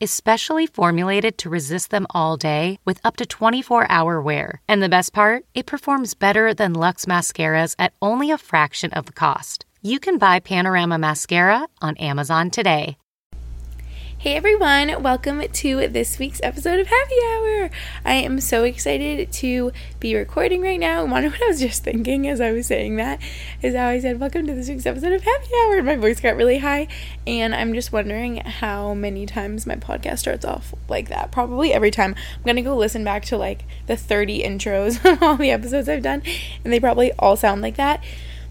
is specially formulated to resist them all day with up to 24 hour wear. And the best part, it performs better than Luxe mascaras at only a fraction of the cost. You can buy Panorama Mascara on Amazon today. Hey everyone, welcome to this week's episode of Happy Hour. I am so excited to be recording right now. And what I was just thinking as I was saying that is how I said, Welcome to this week's episode of Happy Hour. My voice got really high, and I'm just wondering how many times my podcast starts off like that. Probably every time. I'm gonna go listen back to like the 30 intros of all the episodes I've done, and they probably all sound like that.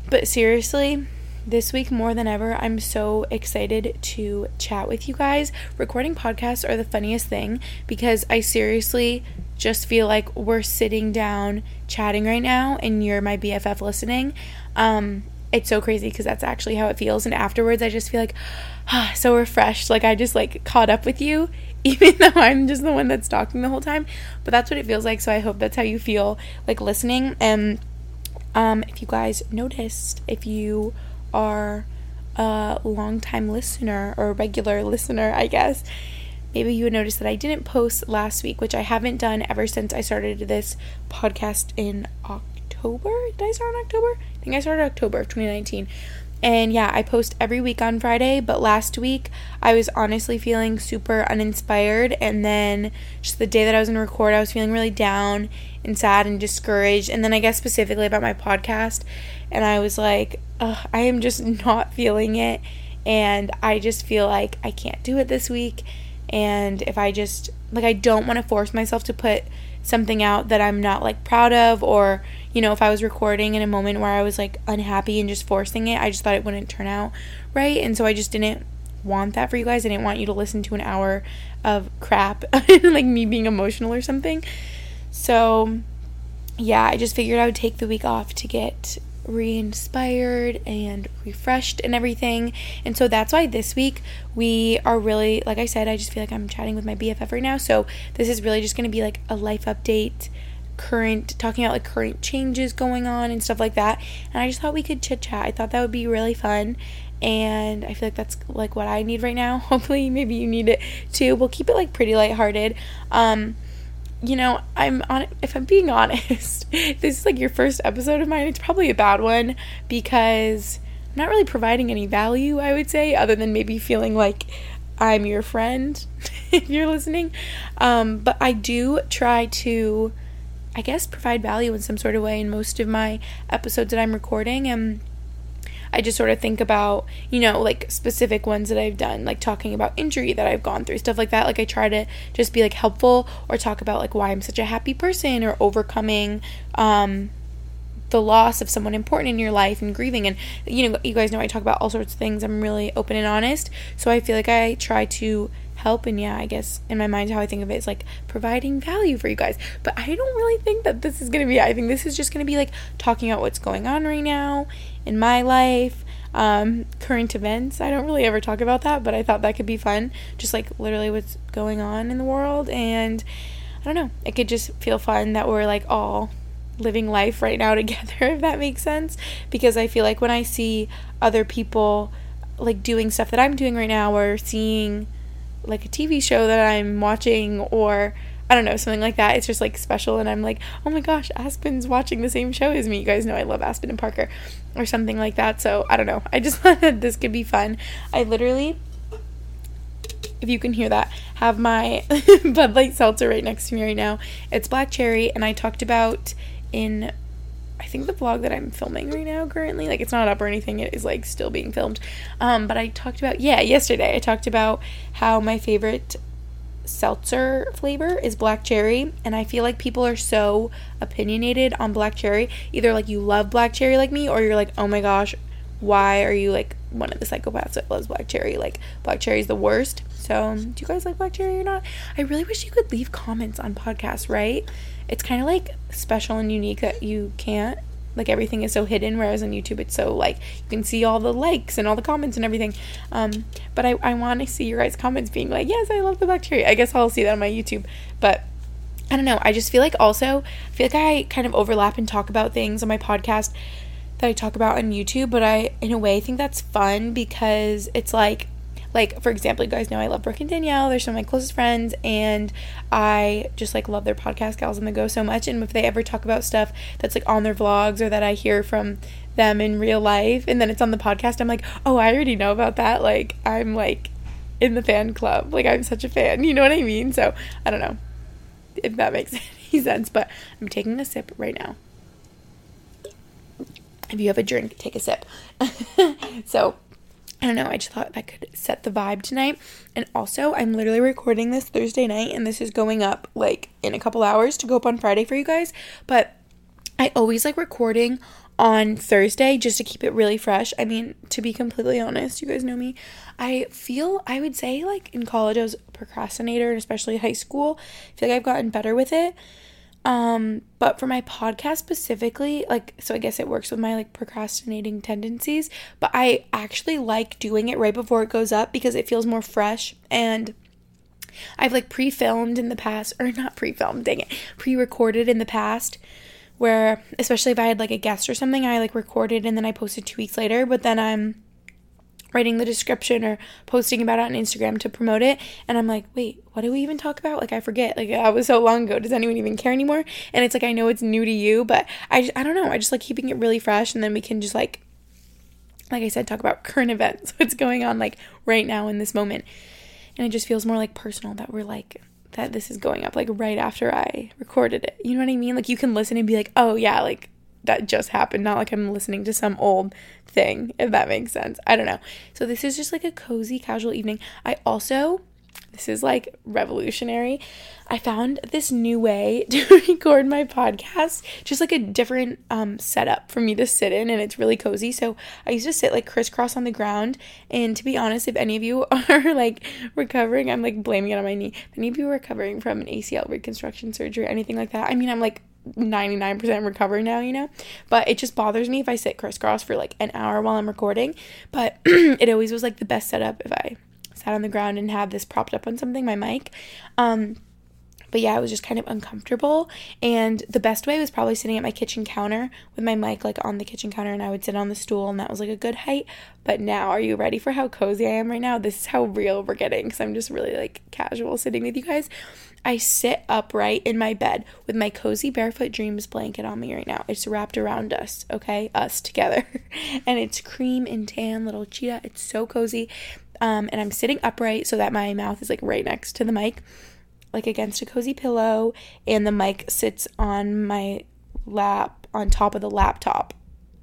But seriously, this week more than ever, I'm so excited to chat with you guys. Recording podcasts are the funniest thing because I seriously just feel like we're sitting down chatting right now and you're my BFF listening. Um, it's so crazy because that's actually how it feels. And afterwards, I just feel like ah, so refreshed. Like I just like caught up with you, even though I'm just the one that's talking the whole time. But that's what it feels like. So I hope that's how you feel like listening. And um, if you guys noticed, if you are a long-time listener or a regular listener, I guess, maybe you would notice that I didn't post last week, which I haven't done ever since I started this podcast in October. Did I start in October? I think I started October of 2019. And yeah, I post every week on Friday, but last week I was honestly feeling super uninspired. And then just the day that I was going to record, I was feeling really down and sad and discouraged. And then I guess specifically about my podcast. And I was like, I am just not feeling it. And I just feel like I can't do it this week. And if I just, like, I don't want to force myself to put something out that I'm not like proud of or you know if I was recording in a moment where I was like unhappy and just forcing it I just thought it wouldn't turn out right. And so I just didn't want that for you guys. I didn't want you to listen to an hour of crap like me being emotional or something. So yeah I just figured I would take the week off to get re inspired and refreshed and everything. And so that's why this week we are really, like I said, I just feel like I'm chatting with my BFF right now. So this is really just going to be like a life update, current, talking about like current changes going on and stuff like that. And I just thought we could chit chat. I thought that would be really fun. And I feel like that's like what I need right now. Hopefully, maybe you need it too. We'll keep it like pretty lighthearted. Um, you know, I'm on if I'm being honest, this is like your first episode of mine. It's probably a bad one because I'm not really providing any value, I would say, other than maybe feeling like I'm your friend if you're listening. Um, but I do try to I guess provide value in some sort of way in most of my episodes that I'm recording and I just sort of think about, you know, like specific ones that I've done, like talking about injury that I've gone through, stuff like that. Like I try to just be like helpful or talk about like why I'm such a happy person or overcoming um the loss of someone important in your life and grieving and you know you guys know I talk about all sorts of things. I'm really open and honest. So I feel like I try to help and yeah i guess in my mind how i think of it is like providing value for you guys. But i don't really think that this is gonna be i think this is just gonna be like talking about what's going on right now in my life um, current events. I don't really ever talk about that but i thought that could be fun just like literally what's going on in the world. And i don't know it could just feel fun that we're like all living life right now together if that makes sense. Because i feel like when i see other people like doing stuff that i'm doing right now or seeing like a TV show that I'm watching or I don't know, something like that. It's just like special and I'm like, "Oh my gosh, Aspen's watching the same show as me." You guys know I love Aspen and Parker or something like that. So, I don't know. I just thought that this could be fun. I literally if you can hear that, have my Bud Light seltzer right next to me right now. It's black cherry and I talked about in I think the vlog that I'm filming right now currently, like it's not up or anything, it is like still being filmed. Um, but I talked about yeah, yesterday I talked about how my favorite seltzer flavor is black cherry and I feel like people are so opinionated on black cherry. Either like you love black cherry like me or you're like, "Oh my gosh, why are you like one of the psychopaths that loves black cherry. Like black cherry is the worst. So, do you guys like black cherry or not? I really wish you could leave comments on podcasts, right? It's kind of like special and unique that you can't like everything is so hidden whereas on youtube it's so like you can see all the likes and all the comments and everything um, but i, I want to see your guys comments being like yes i love the bacteria i guess i'll see that on my youtube but I don't know. I just feel like also I feel like I kind of overlap and talk about things on my podcast that I talk about on YouTube, but I in a way think that's fun because it's like like for example, you guys know I love Brooke and Danielle. They're some of my closest friends and I just like love their podcast Gals on the Go so much and if they ever talk about stuff that's like on their vlogs or that I hear from them in real life and then it's on the podcast, I'm like, "Oh, I already know about that." Like I'm like in the fan club. Like I'm such a fan. You know what I mean? So, I don't know if that makes any sense, but I'm taking a sip right now. If you have a drink, take a sip. so, I don't know, I just thought that could set the vibe tonight. And also, I'm literally recording this Thursday night, and this is going up like in a couple hours to go up on Friday for you guys. But I always like recording on Thursday just to keep it really fresh. I mean, to be completely honest, you guys know me. I feel I would say like in college I was a procrastinator and especially high school. I feel like I've gotten better with it. Um, but for my podcast specifically, like so I guess it works with my like procrastinating tendencies, but I actually like doing it right before it goes up because it feels more fresh and I've like pre-filmed in the past or not pre-filmed, dang it, pre-recorded in the past where especially if I had like a guest or something, I like recorded and then I posted 2 weeks later, but then I'm writing the description or posting about it on Instagram to promote it and I'm like, "Wait, what do we even talk about?" Like I forget. Like that was so long ago. Does anyone even care anymore? And it's like I know it's new to you, but I just, I don't know. I just like keeping it really fresh and then we can just like like I said talk about current events, what's going on like right now in this moment. And it just feels more like personal that we're like that this is going up like right after I recorded it. You know what I mean? Like you can listen and be like, "Oh yeah, like that just happened, not like I'm listening to some old thing, if that makes sense. I don't know. So this is just like a cozy casual evening. I also this is like revolutionary. I found this new way to record my podcast, just like a different um, setup for me to sit in, and it's really cozy. So I used to sit like crisscross on the ground. And to be honest, if any of you are like recovering, I'm like blaming it on my knee. If any of you are recovering from an ACL reconstruction surgery anything like that, I mean, I'm like 99% recovered now, you know? But it just bothers me if I sit crisscross for like an hour while I'm recording. But it always was like the best setup if I sat on the ground and had this propped up on something, my mic. Um, but yeah, it was just kind of uncomfortable. And the best way was probably sitting at my kitchen counter with my mic like on the kitchen counter, and I would sit on the stool, and that was like a good height. But now, are you ready for how cozy I am right now? This is how real we're getting because I'm just really like casual sitting with you guys. I sit upright in my bed with my cozy barefoot dreams blanket on me right now. It's wrapped around us, okay? Us together. and it's cream and tan little cheetah. It's so cozy. Um, and I'm sitting upright so that my mouth is like right next to the mic, like against a cozy pillow, and the mic sits on my lap on top of the laptop.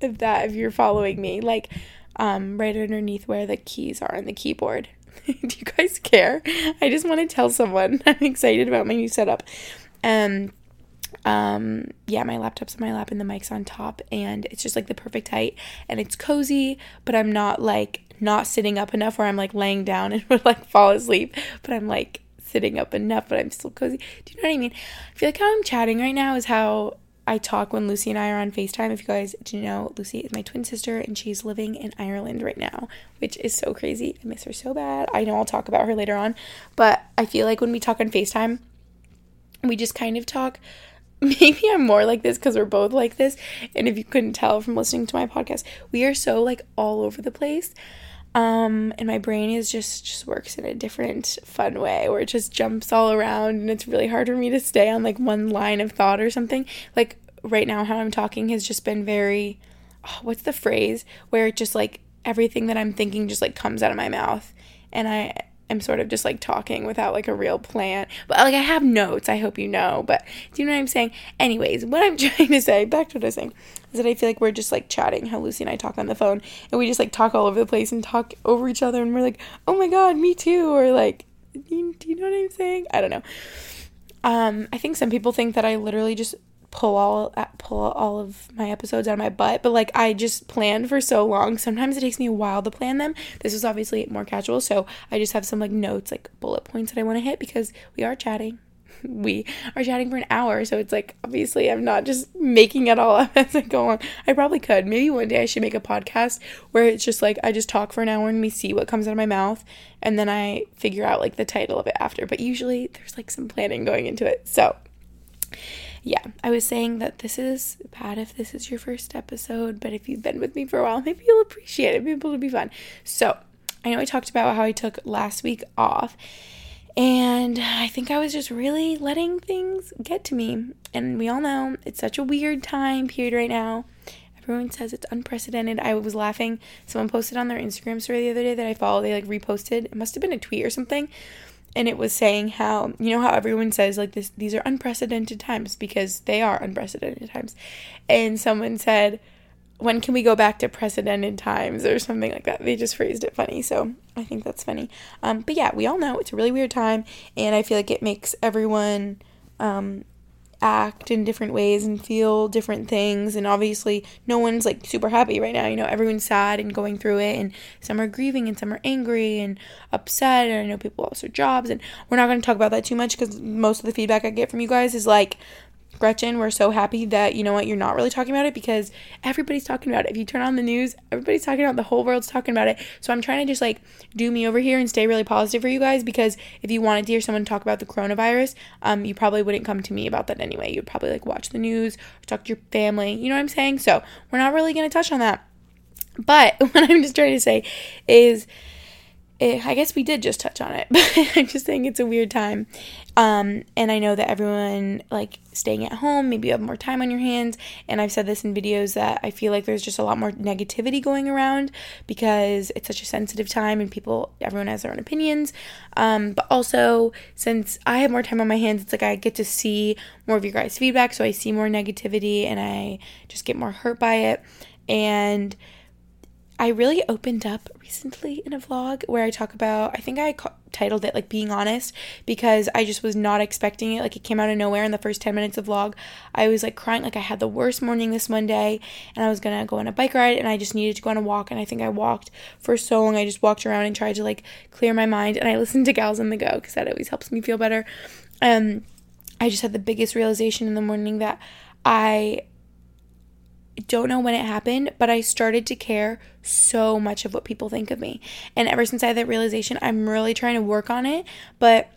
If that if you're following me, like um, right underneath where the keys are on the keyboard. Do you guys care? I just want to tell someone I'm excited about my new setup. Um, um, yeah, my laptop's on my lap and the mic's on top, and it's just like the perfect height, and it's cozy, but I'm not like not sitting up enough where I'm like laying down and would like fall asleep, but I'm like sitting up enough, but I'm still cozy. Do you know what I mean? I feel like how I'm chatting right now is how I talk when Lucy and I are on FaceTime. If you guys didn't know, Lucy is my twin sister and she's living in Ireland right now, which is so crazy. I miss her so bad. I know I'll talk about her later on, but I feel like when we talk on FaceTime, we just kind of talk. Maybe I'm more like this because we're both like this. And if you couldn't tell from listening to my podcast, we are so like all over the place. Um, and my brain is just just works in a different fun way where it just jumps all around and it's really hard for me to stay on like one line of thought or something. Like right now how I'm talking has just been very oh, what's the phrase where it just like everything that I'm thinking just like comes out of my mouth and I am sort of just like talking without like a real plan. But like I have notes, I hope you know, but do you know what I'm saying? Anyways, what I'm trying to say, back to what I was saying, is that I feel like we're just like chatting how Lucy and I talk on the phone and we just like talk all over the place and talk over each other and we're like, oh my god, me too, or like, do you, do you know what I'm saying? I don't know. Um, I think some people think that I literally just pull all uh, pull all of my episodes out of my butt, but like I just planned for so long. Sometimes it takes me a while to plan them. This is obviously more casual, so I just have some like notes, like bullet points that I want to hit because we are chatting. We are chatting for an hour, so it's like obviously I'm not just making it all up as I go on. I probably could. Maybe one day I should make a podcast where it's just like I just talk for an hour and we see what comes out of my mouth and then I figure out like the title of it after. But usually there's like some planning going into it. So yeah, I was saying that this is bad if this is your first episode, but if you've been with me for a while, maybe you'll appreciate it. Maybe it'll be fun. So, I know I talked about how I took last week off, and I think I was just really letting things get to me. And we all know it's such a weird time period right now. Everyone says it's unprecedented. I was laughing. Someone posted on their Instagram story the other day that I follow. They like reposted. It must have been a tweet or something and it was saying how you know how everyone says like this these are unprecedented times because they are unprecedented times. And someone said when can we go back to precedented times? or something like that. They just phrased it funny so i think that's funny. Um, but yeah we all know it's a really weird time and i feel like it makes everyone um, act in different ways and feel different things. And obviously no one's like super happy right now. You know everyone's sad and going through it. And some are grieving and some are angry and upset. And i know people lost their jobs. And we're not going to talk about that too much because most of the feedback i get from you guys is like Gretchen, we're so happy that you know what, you're not really talking about it because everybody's talking about it. If you turn on the news, everybody's talking about it, the whole world's talking about it. So I'm trying to just like do me over here and stay really positive for you guys because if you wanted to hear someone talk about the coronavirus, um, you probably wouldn't come to me about that anyway. You'd probably like watch the news or talk to your family. You know what I'm saying? So we're not really gonna touch on that. But what I'm just trying to say is it, I guess we did just touch on it, but I'm just saying it's a weird time. Um, and I know that everyone, like, staying at home, maybe you have more time on your hands. And I've said this in videos that I feel like there's just a lot more negativity going around because it's such a sensitive time and people, everyone has their own opinions. Um, but also, since I have more time on my hands, it's like I get to see more of your guys' feedback. So I see more negativity and I just get more hurt by it. And, I really opened up recently in a vlog where I talk about, I think I ca- titled it like being honest because I just was not expecting it. Like it came out of nowhere in the first 10 minutes of vlog. I was like crying, like I had the worst morning this Monday and I was gonna go on a bike ride and I just needed to go on a walk. And I think I walked for so long. I just walked around and tried to like clear my mind. And I listened to Gals on the Go because that always helps me feel better. Um, I just had the biggest realization in the morning that I don't know when it happened, but I started to care so much of what people think of me. And ever since I had that realization, I'm really trying to work on it. But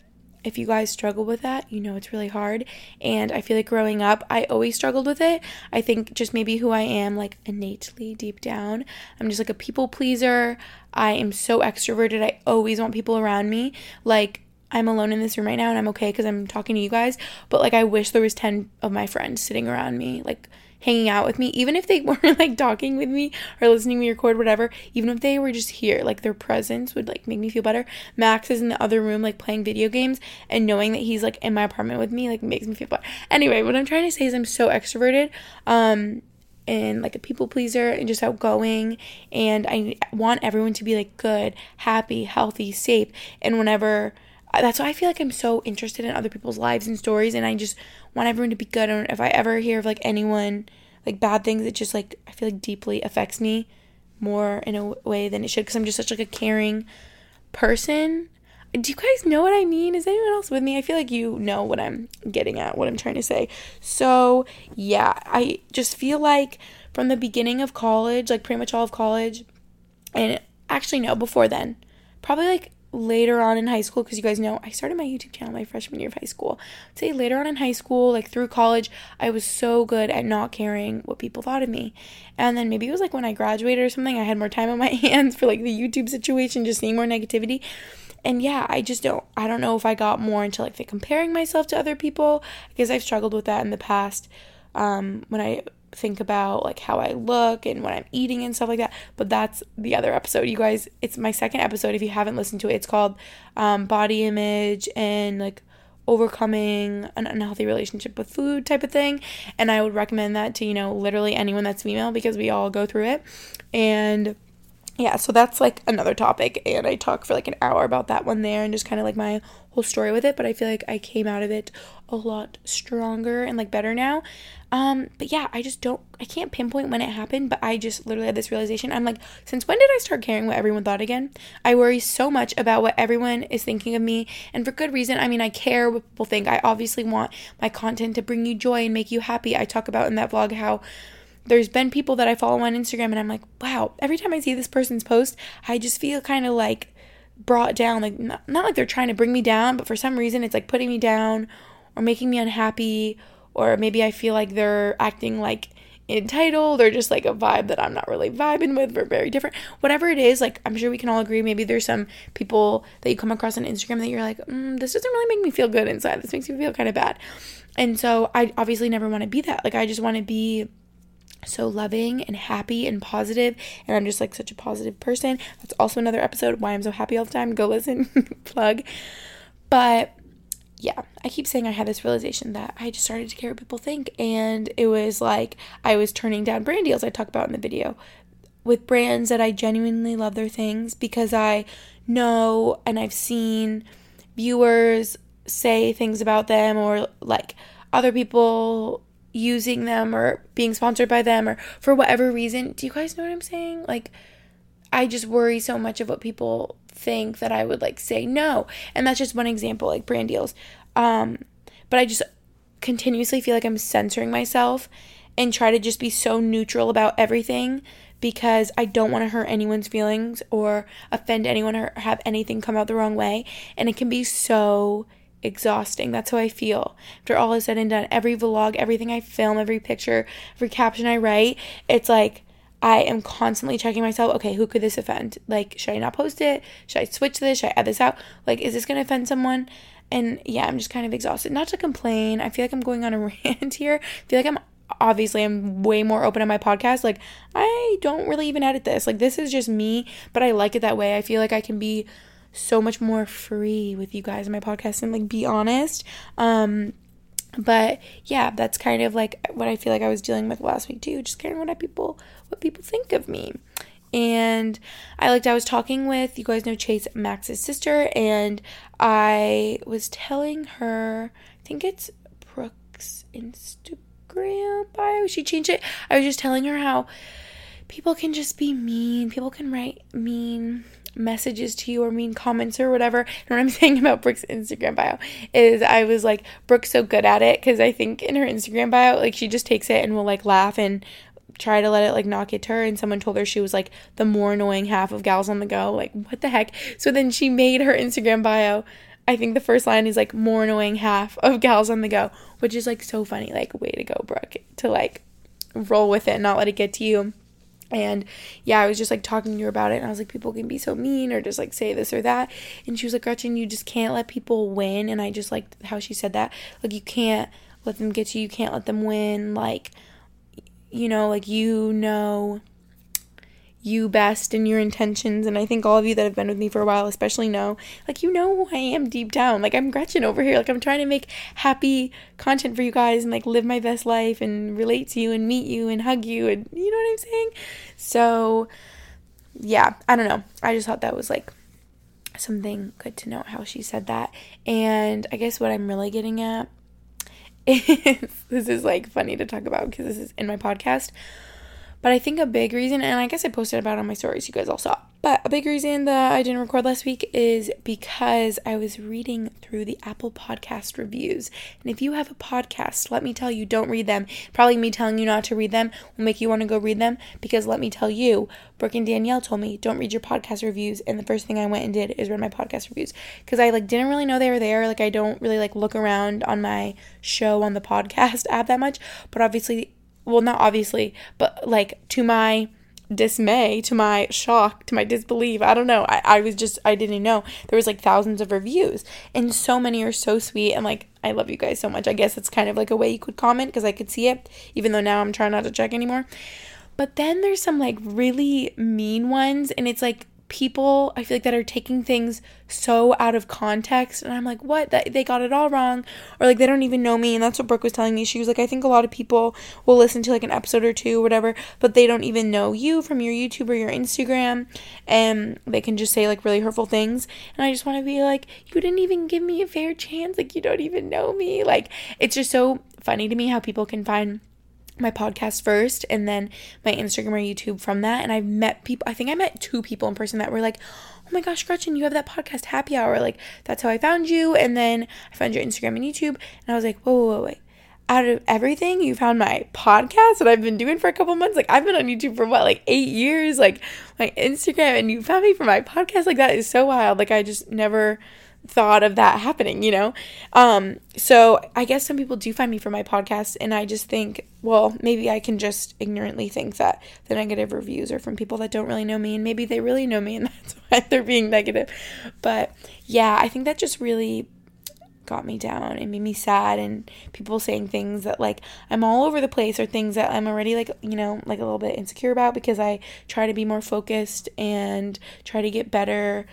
if you guys struggle with that, you know it's really hard. And I feel like growing up, I always struggled with it. I think just maybe who I am, like innately deep down, I'm just like a people pleaser. I am so extroverted. I always want people around me. Like, I'm alone in this room right now and I'm okay because I'm talking to you guys. But like, I wish there was 10 of my friends sitting around me. Like, hanging out with me, even if they weren't like talking with me or listening to me record, whatever, even if they were just here, like their presence would like make me feel better. Max is in the other room, like playing video games, and knowing that he's like in my apartment with me, like makes me feel better. Anyway, what I'm trying to say is I'm so extroverted. Um, and like a people pleaser and just outgoing and I want everyone to be like good, happy, healthy, safe. And whenever that's why I feel like I'm so interested in other people's lives and stories and I just want everyone to be good and if I ever hear of like anyone like bad things it just like I feel like deeply affects me more in a way than it should because I'm just such like a caring person. Do you guys know what I mean? Is anyone else with me? I feel like you know what I'm getting at, what I'm trying to say. So, yeah, I just feel like from the beginning of college, like pretty much all of college, and actually, no, before then, probably like later on in high school because you guys know I started my YouTube channel my freshman year of high school. I'd say later on in high school, like through college, I was so good at not caring what people thought of me. And then maybe it was like when I graduated or something, I had more time on my hands for like the YouTube situation, just seeing more negativity. And yeah, I just don't I don't know if I got more into like the comparing myself to other people because I've struggled with that in the past. Um, when I think about like how I look and what I'm eating and stuff like that. But that's the other episode. You guys, it's my second episode. If you haven't listened to it, it's called um, Body Image and like overcoming an unhealthy relationship with food type of thing. And I would recommend that to, you know, literally anyone that's female because we all go through it. And yeah, so that's like another topic. And I talk for like an hour about that one there and just kind of like my whole story with it. But I feel like I came out of it a lot stronger and like better now. Um, but yeah, I just don't, I can't pinpoint when it happened, but I just literally had this realization. I'm like, since when did I start caring what everyone thought again? I worry so much about what everyone is thinking of me, and for good reason. I mean, I care what people think. I obviously want my content to bring you joy and make you happy. I talk about in that vlog how there's been people that I follow on Instagram, and I'm like, wow, every time I see this person's post, I just feel kind of like brought down. Like, not, not like they're trying to bring me down, but for some reason, it's like putting me down or making me unhappy or maybe I feel like they're acting like entitled or just like a vibe that I'm not really vibing with. We're very different. Whatever it is, like I'm sure we can all agree. Maybe there's some people that you come across on Instagram that you're like, mm, this doesn't really make me feel good inside. This makes me feel kind of bad. And so I obviously never want to be that. Like I just want to be so loving and happy and positive and I'm just like such a positive person. That's also another episode why I'm so happy all the time. Go listen, plug. But yeah, I keep saying I had this realization that I just started to care what people think. And it was like I was turning down brand deals I talk about in the video with brands that I genuinely love their things because I know and I've seen viewers say things about them or like other people using them or being sponsored by them or for whatever reason. Do you guys know what I'm saying? Like, I just worry so much of what people think that I would like say no. And that's just one example, like brand deals. Um, but I just continuously feel like I'm censoring myself and try to just be so neutral about everything because I don't want to hurt anyone's feelings or offend anyone or have anything come out the wrong way. And it can be so exhausting. That's how I feel. After all is said and done, every vlog, everything I film, every picture, every caption I write, it's like I am constantly checking myself. Okay, who could this offend? Like, should I not post it? Should I switch this? Should I add this out? Like, is this going to offend someone? And yeah, I'm just kind of exhausted. Not to complain. I feel like I'm going on a rant here. I feel like I'm obviously I'm way more open on my podcast. Like, I don't really even edit this. Like, this is just me, but I like it that way. I feel like I can be so much more free with you guys in my podcast and like be honest. Um, but yeah, that's kind of like what I feel like I was dealing with last week too, just caring what people what people think of me. And I liked I was talking with you guys know Chase Max's sister and I was telling her I think it's Brooke's Instagram bio. She changed it. I was just telling her how people can just be mean. People can write mean messages to you or mean comments or whatever. And what I'm saying about Brooke's Instagram bio is I was like, Brooke's so good at it because I think in her Instagram bio, like she just takes it and will like laugh and try to let it like not get to her and someone told her she was like the more annoying half of gals on the go like what the heck so then she made her instagram bio i think the first line is like more annoying half of gals on the go which is like so funny like way to go brooke to like roll with it and not let it get to you and yeah, I was just like talking to her about it, and I was like, people can be so mean or just like say this or that. And she was like, Gretchen, you just can't let people win. And I just liked how she said that. Like, you can't let them get to you, you can't let them win. Like, you know, like, you know you best and your intentions. And I think all of you that have been with me for a while, especially know, like, you know who I am deep down. Like, I'm Gretchen over here. Like, I'm trying to make happy content for you guys and like live my best life and relate to you and meet you and hug you. And you know what I'm saying? So, yeah, I don't know. I just thought that was like something good to know how she said that. And I guess what I'm really getting at is this is like funny to talk about because this is in my podcast. But I think a big reason, and I guess I posted about on my stories, you guys all saw. But a big reason that I didn't record last week is because I was reading through the Apple Podcast reviews. And if you have a podcast, let me tell you, don't read them. Probably me telling you not to read them will make you want to go read them because let me tell you, Brooke and Danielle told me, don't read your podcast reviews. And the first thing I went and did is read my podcast reviews because I like didn't really know they were there. Like I don't really like look around on my show on the podcast app that much. But obviously well, not obviously, but like to my dismay, to my shock, to my disbelief, I don't know. I, I was just, I didn't know. There was like thousands of reviews, and so many are so sweet. And like, I love you guys so much. I guess it's kind of like a way you could comment because I could see it, even though now I'm trying not to check anymore. But then there's some like really mean ones, and it's like people I feel like that are taking things so out of context and I'm like, what? That they got it all wrong or like they don't even know me and that's what Brooke was telling me. She was like, I think a lot of people will listen to like an episode or two or whatever, but they don't even know you from your YouTube or your Instagram and they can just say like really hurtful things. And I just want to be like, you didn't even give me a fair chance. Like you don't even know me. Like it's just so funny to me how people can find my podcast first and then my Instagram or YouTube from that. And I've met people, I think I met two people in person that were like, oh my gosh, Gretchen, you have that podcast happy hour. Like, that's how I found you. And then I found your Instagram and YouTube. And I was like, whoa, whoa, whoa, wait. Out of everything, you found my podcast that I've been doing for a couple months. Like, I've been on YouTube for what, like eight years? Like, my Instagram, and you found me for my podcast. Like, that is so wild. Like, I just never thought of that happening, you know? Um, so I guess some people do find me for my podcast, and I just think, well, maybe I can just ignorantly think that the negative reviews are from people that don't really know me, and maybe they really know me, and that's why they're being negative. But yeah, I think that just really got me down and made me sad and people saying things that like I'm all over the place or things that I'm already like you know like a little bit insecure about because I try to be more focused and try to get better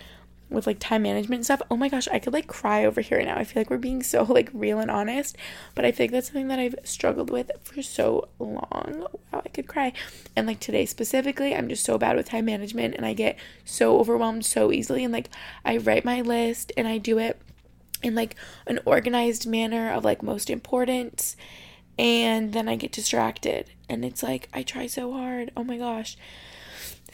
with like time management and stuff. Oh my gosh, I could like cry over here right now. I feel like we're being so like real and honest, but I think that's something that I've struggled with for so long. Wow, I could cry. And like today specifically, I'm just so bad with time management and I get so overwhelmed so easily and like I write my list and I do it in like an organized manner of like most important and then I get distracted and it's like I try so hard. Oh my gosh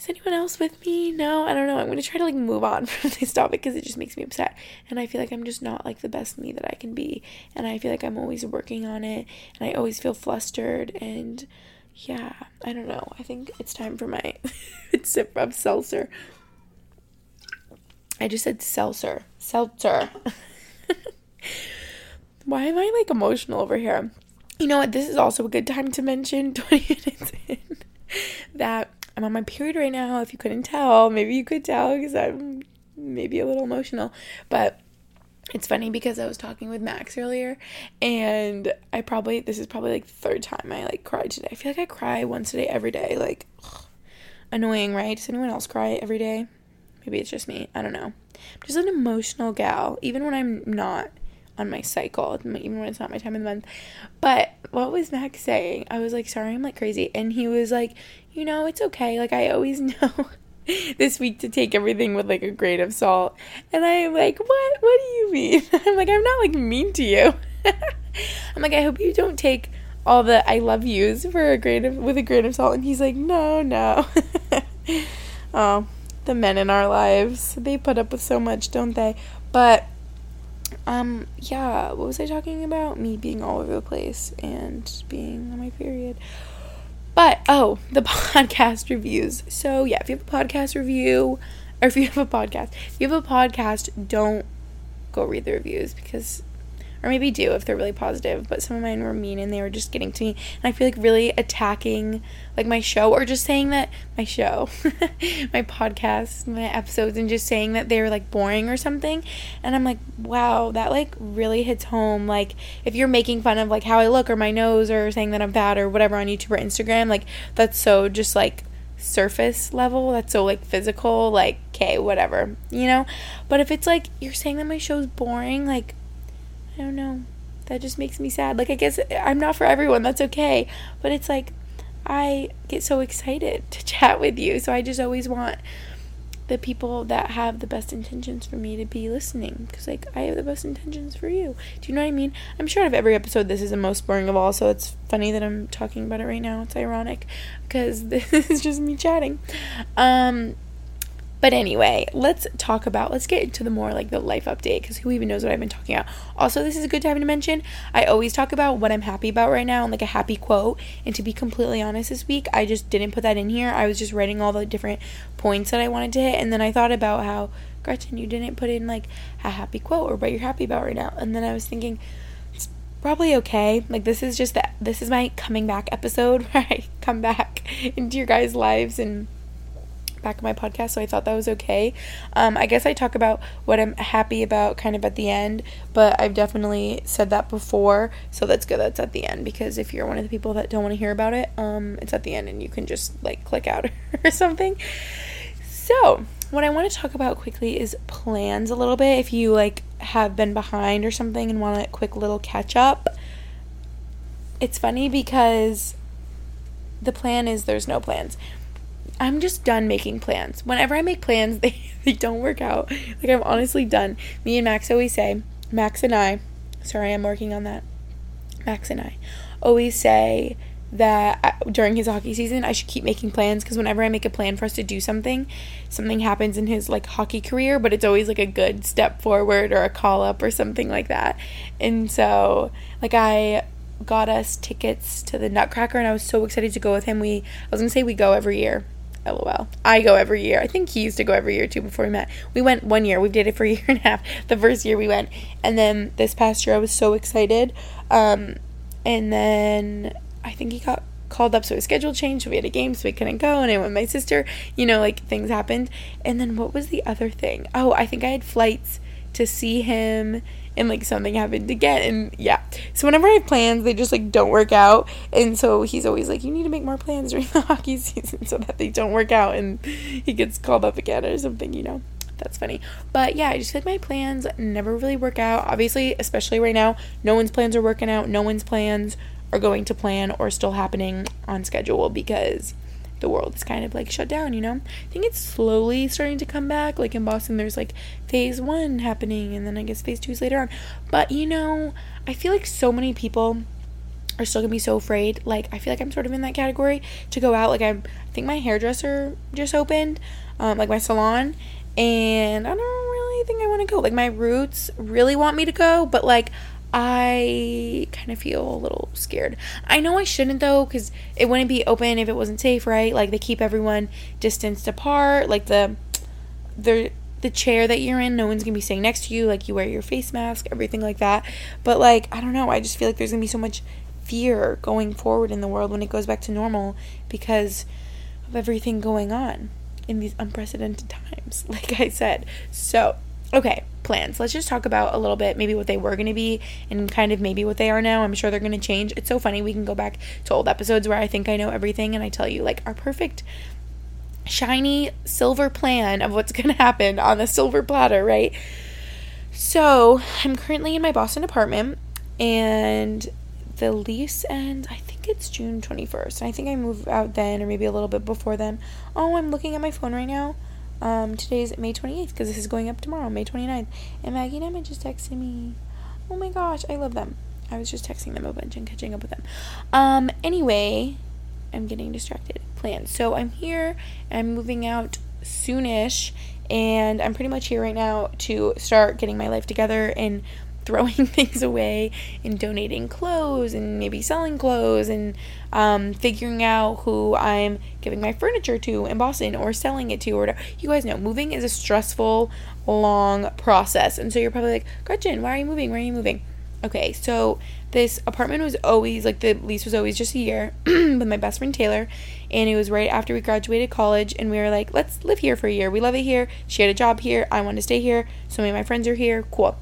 is anyone else with me? No, I don't know. I'm gonna try to like move on from this topic because it just makes me upset. And I feel like I'm just not like the best me that I can be. And I feel like I'm always working on it and I always feel flustered and yeah, I don't know. I think it's time for my sip of seltzer. I just said seltzer. Seltzer. Why am I like emotional over here? You know what? This is also a good time to mention 20 minutes in that I'm on my period right now. If you couldn't tell, maybe you could tell because I'm maybe a little emotional. But it's funny because I was talking with Max earlier, and I probably this is probably like third time I like cried today. I feel like I cry once a day every day. Like ugh, annoying, right? Does anyone else cry every day? Maybe it's just me. I don't know. I'm just an emotional gal, even when I'm not on my cycle, even when it's not my time of the month. But what was Max saying? I was like, sorry, I'm like crazy. And he was like, you know, it's okay. Like, I always know this week to take everything with like a grain of salt. And I'm like, what? What do you mean? I'm like, I'm not like mean to you. I'm like, I hope you don't take all the I love yous for a grain of with a grain of salt. And he's like, no, no. oh, the men in our lives, they put up with so much, don't they? But um, yeah, what was I talking about? Me being all over the place and being on my period. But oh, the podcast reviews. So yeah, if you have a podcast review, or if you have a podcast, if you have a podcast, don't go read the reviews because or maybe do if they're really positive, but some of mine were mean and they were just getting to me. And I feel like really attacking like my show or just saying that my show, my podcast, my episodes, and just saying that they were like boring or something. And I'm like, wow, that like really hits home. Like if you're making fun of like how I look or my nose or saying that I'm fat or whatever on YouTube or Instagram, like that's so just like surface level that's so like physical like okay whatever you know but if it's like you're saying that my show's boring like I don't know. That just makes me sad. Like, I guess I'm not for everyone. That's okay. But it's like, I get so excited to chat with you. So I just always want the people that have the best intentions for me to be listening because like i have the best intentions for you do you know what i mean i'm sure out of every episode this is the most boring of all so it's funny that i'm talking about it right now it's ironic because this is just me chatting um but anyway, let's talk about, let's get into the more like the life update because who even knows what I've been talking about. Also, this is a good time to mention I always talk about what I'm happy about right now and like a happy quote. And to be completely honest, this week I just didn't put that in here. I was just writing all the different points that I wanted to hit. And then I thought about how, Gretchen, you didn't put in like a happy quote or what you're happy about right now. And then I was thinking, it's probably okay. Like this is just that this is my coming back episode where I come back into your guys' lives and back of my podcast, so I thought that was okay. Um, I guess I talk about what I'm happy about kind of at the end, but I've definitely said that before, so that's good that's at the end because if you're one of the people that don't want to hear about it, um, it's at the end and you can just like click out or something. So, what I want to talk about quickly is plans a little bit. If you like have been behind or something and want a quick little catch up, it's funny because the plan is there's no plans. I'm just done making plans. Whenever I make plans, they, they don't work out. Like, I'm honestly done. Me and Max always say, Max and I, sorry, I'm working on that. Max and I always say that I, during his hockey season, I should keep making plans because whenever I make a plan for us to do something, something happens in his like hockey career, but it's always like a good step forward or a call up or something like that. And so, like, I got us tickets to the Nutcracker, and I was so excited to go with him. We, I was gonna say we go every year. LOL. I go every year. I think he used to go every year too before we met. We went one year. We've dated for a year and a half. The first year we went, and then this past year I was so excited. Um, and then I think he got called up, so his schedule changed. So we had a game, so we couldn't go. And I went with my sister. You know, like things happened. And then what was the other thing? Oh, I think I had flights to see him and like something happened again and yeah. So whenever i have plans they just like don't work out and so he's always like you need to make more plans during the hockey season so that they don't work out and he gets called up again or something you know. That's funny. But yeah i just feel like my plans never really work out. Obviously especially right now no one's plans are working out no one's plans are going to plan or still happening on schedule because the world is kind of like shut down, you know? I think it's slowly starting to come back. Like in Boston, there's like phase one happening, and then I guess phase two is later on. But you know, I feel like so many people are still gonna be so afraid. Like, I feel like I'm sort of in that category to go out. Like, I'm, I think my hairdresser just opened, um, like my salon, and I don't really think I wanna go. Like, my roots really want me to go, but like, I kind of feel a little scared. I know I shouldn't though, because it wouldn't be open if it wasn't safe, right? Like they keep everyone distanced apart. Like the the the chair that you're in, no one's gonna be sitting next to you. Like you wear your face mask, everything like that. But like I don't know, I just feel like there's gonna be so much fear going forward in the world when it goes back to normal because of everything going on in these unprecedented times. Like I said, so okay plans. Let's just talk about a little bit maybe what they were going to be and kind of maybe what they are now. I'm sure they're going to change. It's so funny. We can go back to old episodes where I think I know everything and I tell you like our perfect shiny silver plan of what's going to happen on the silver platter, right? So, I'm currently in my Boston apartment and the lease ends, I think it's June 21st. And I think I move out then or maybe a little bit before then. Oh, I'm looking at my phone right now. Um, today's May 28th because this is going up tomorrow, May 29th. And Maggie and Emma just texted me. Oh my gosh, I love them. I was just texting them a bunch and catching up with them. Um, anyway, I'm getting distracted. Plans. So I'm here I'm moving out soonish and I'm pretty much here right now to start getting my life together and throwing things away and donating clothes and maybe selling clothes and um, figuring out who I'm giving my furniture to in Boston or selling it to or. You guys know moving is a stressful, long process. And so you're probably like, Gretchen, why are you moving? Why are you moving? Okay, so this apartment was always like the lease was always just a year with my best friend Taylor, and it was right after we graduated college, and we were like, let's live here for a year. We love it here. She had a job here. I want to stay here. So many of my friends are here. Cool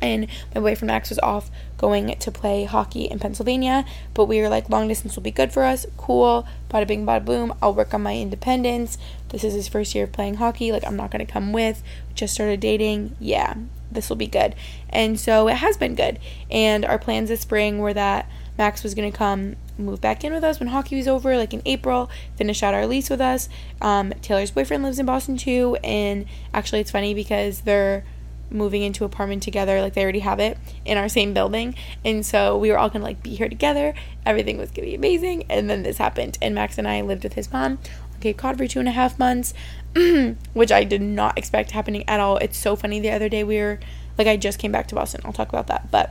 and my boyfriend Max was off going to play hockey in Pennsylvania. But we were like, long distance will be good for us. Cool. Bada bing, bada boom. I'll work on my independence. This is his first year of playing hockey. Like, I'm not going to come with. Just started dating. Yeah, this will be good. And so it has been good. And our plans this spring were that Max was going to come move back in with us when hockey was over, like in April, finish out our lease with us. Um, Taylor's boyfriend lives in Boston too. And actually, it's funny because they're moving into apartment together like they already have it in our same building. And so we were all gonna like be here together. Everything was gonna be amazing. And then this happened. And max and i lived with his mom on cape cod for two and a half months which i did not expect happening at all. It's so funny the other day we were like i just came back to boston. I'll talk about that. But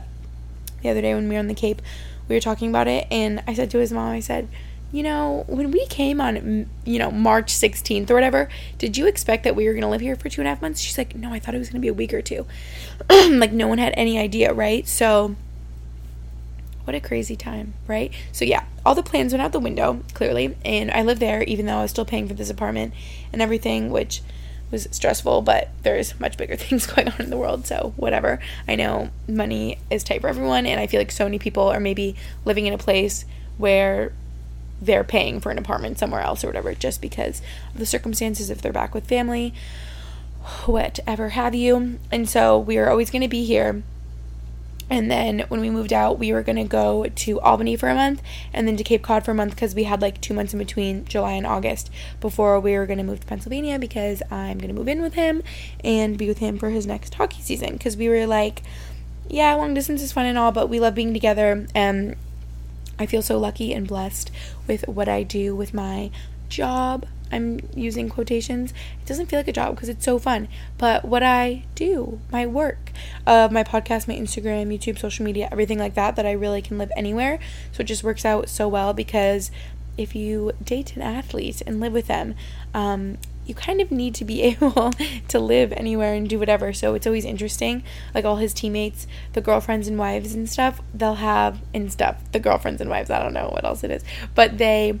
the other day when we were on the cape we were talking about it. And i said to his mom i said you know, when we came on, you know, March 16th or whatever, did you expect that we were going to live here for two and a half months? She's like, no, I thought it was going to be a week or two. like, no one had any idea, right? So, what a crazy time, right? So, yeah, all the plans went out the window, clearly. And I lived there, even though I was still paying for this apartment and everything, which was stressful, but there's much bigger things going on in the world, so whatever. I know money is tight for everyone, and I feel like so many people are maybe living in a place where they're paying for an apartment somewhere else or whatever, just because of the circumstances if they're back with family, whatever have you. And so we are always going to be here. And then when we moved out, we were going to go to Albany for a month and then to Cape Cod for a month because we had like two months in between July and August before we were going to move to Pennsylvania because I'm going to move in with him and be with him for his next hockey season. Because we were like, yeah, long distance is fun and all, but we love being together. And I feel so lucky and blessed with what I do with my job. I'm using quotations. It doesn't feel like a job because it's so fun. But what I do, my work, uh, my podcast, my Instagram, YouTube, social media, everything like that, that I really can live anywhere. So it just works out so well because if you date an athlete and live with them, um, you kind of need to be able to live anywhere and do whatever. So it's always interesting. Like all his teammates, the girlfriends and wives and stuff, they'll have, and stuff, the girlfriends and wives, I don't know what else it is, but they,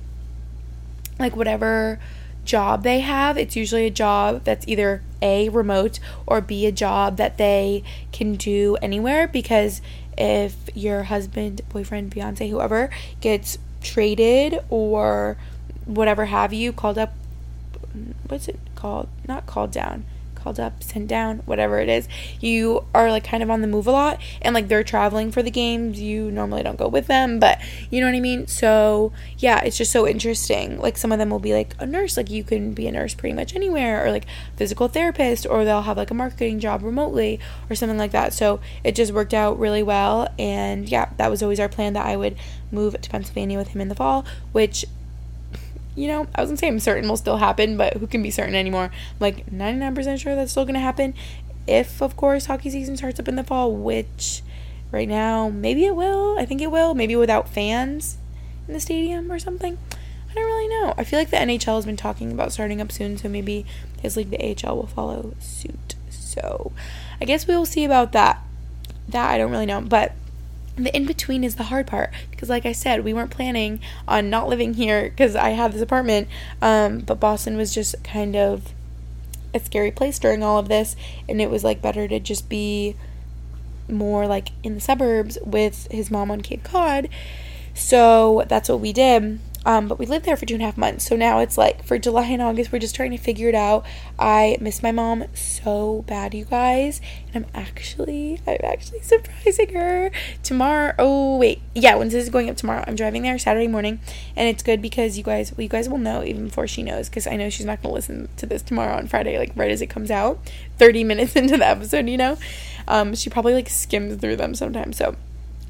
like whatever job they have, it's usually a job that's either A, remote, or B, a job that they can do anywhere because if your husband, boyfriend, fiance, whoever gets traded or whatever have you, called up what's it called? Not called down, called up, sent down, whatever it is. You are like kind of on the move a lot and like they're traveling for the games. You normally don't go with them, but you know what I mean? So, yeah, it's just so interesting. Like some of them will be like a nurse, like you can be a nurse pretty much anywhere or like physical therapist or they'll have like a marketing job remotely or something like that. So, it just worked out really well and yeah, that was always our plan that I would move to Pennsylvania with him in the fall, which you know, I was gonna say I'm certain will still happen, but who can be certain anymore? Like 99% sure that's still gonna happen. If, of course, hockey season starts up in the fall, which right now, maybe it will. I think it will. Maybe without fans in the stadium or something. I don't really know. I feel like the NHL has been talking about starting up soon, so maybe his league, the AHL, will follow suit. So I guess we will see about that. That I don't really know. But the in between is the hard part because, like I said, we weren't planning on not living here because I have this apartment. Um, but Boston was just kind of a scary place during all of this, and it was like better to just be more like in the suburbs with his mom on Cape Cod. So that's what we did. Um, but we lived there for two and a half months. So now it's like for July and August, we're just trying to figure it out. I miss my mom so bad, you guys. And I'm actually, I'm actually surprising her tomorrow. Oh, wait. Yeah, when this is going up tomorrow, I'm driving there Saturday morning. And it's good because you guys, well, you guys will know even before she knows because I know she's not going to listen to this tomorrow on Friday, like right as it comes out, 30 minutes into the episode, you know? Um, she probably like skims through them sometimes. So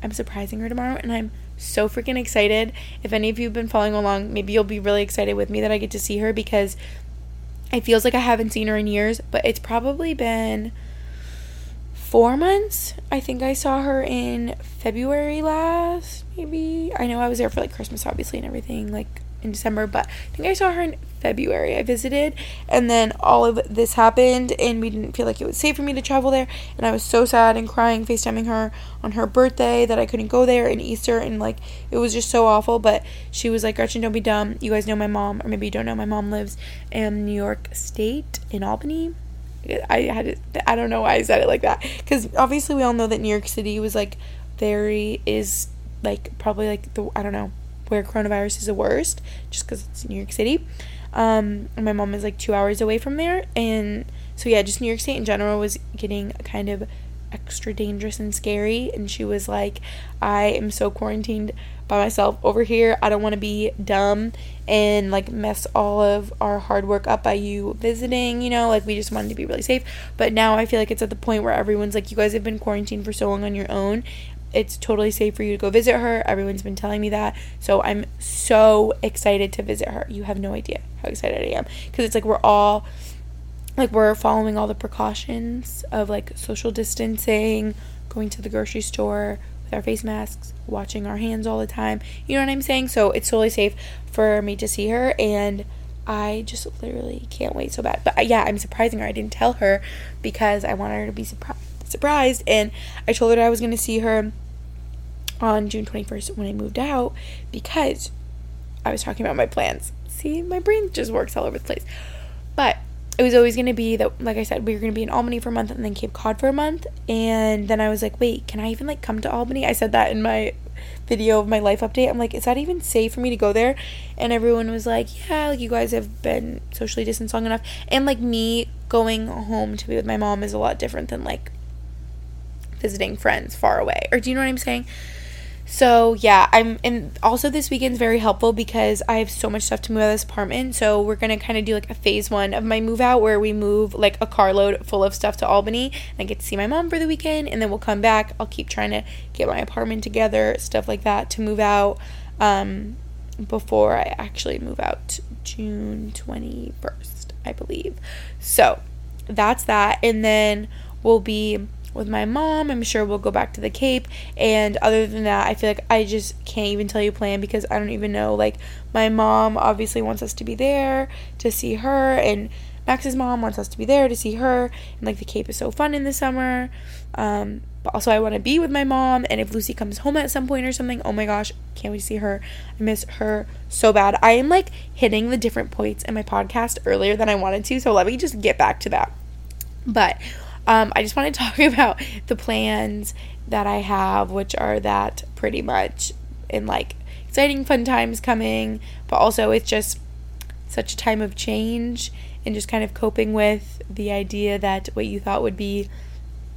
I'm surprising her tomorrow and I'm so freaking excited. If any of you have been following along, maybe you'll be really excited with me that I get to see her because it feels like I haven't seen her in years, but it's probably been four months. I think I saw her in February last, maybe. I know I was there for like Christmas, obviously, and everything, like in December, but I think I saw her in February. I visited, and then all of this happened, and we didn't feel like it was safe for me to travel there. And I was so sad and crying, FaceTiming her on her birthday that I couldn't go there in Easter, and like it was just so awful. But she was like, Gretchen, don't be dumb. You guys know my mom, or maybe you don't know, my mom lives in New York State in Albany. I had I don't know why I said it like that because obviously we all know that New York City was like very is like probably like the I don't know where coronavirus is the worst just because it's New York City. Um, my mom is like two hours away from there. And so, yeah, just New York State in general was getting kind of extra dangerous and scary. And she was like, I am so quarantined by myself over here. I don't want to be dumb and like mess all of our hard work up by you visiting, you know, like we just wanted to be really safe. But now I feel like it's at the point where everyone's like, you guys have been quarantined for so long on your own it's totally safe for you to go visit her. Everyone's been telling me that. So I'm so excited to visit her. You have no idea how excited I am because it's like we're all like we're following all the precautions of like social distancing, going to the grocery store with our face masks, watching our hands all the time. You know what I'm saying? So it's totally safe for me to see her and I just literally can't wait so bad. But uh, yeah, I'm surprising her. I didn't tell her because I wanted her to be surprised surprised and I told her I was going to see her on June 21st when I moved out because I was talking about my plans. See, my brain just works all over the place. But it was always going to be that like i said we were going to be in albany for a month and then cape cod for a month and then i was like wait can i even like come to albany i said that in my video of my life update i'm like is that even safe for me to go there and everyone was like yeah like you guys have been socially distanced long enough and like me going home to be with my mom is a lot different than like visiting friends far away or do you know what i'm saying so yeah, I'm and also this weekend's very helpful because I have so much stuff to move out of this apartment. So we're gonna kind of do like a phase one of my move out where we move like a carload full of stuff to Albany and I get to see my mom for the weekend and then we'll come back. I'll keep trying to get my apartment together, stuff like that to move out um, before I actually move out June twenty first, I believe. So that's that, and then we'll be with my mom. I'm sure we'll go back to the Cape. And other than that, I feel like I just can't even tell you plan because I don't even know. Like, my mom obviously wants us to be there to see her, and Max's mom wants us to be there to see her. And like, the Cape is so fun in the summer. Um, but also, I want to be with my mom. And if Lucy comes home at some point or something, oh my gosh, can't wait to see her. I miss her so bad. I am like hitting the different points in my podcast earlier than I wanted to. So let me just get back to that. But um, I just want to talk about the plans that I have, which are that pretty much in like exciting, fun times coming, but also it's just such a time of change and just kind of coping with the idea that what you thought would be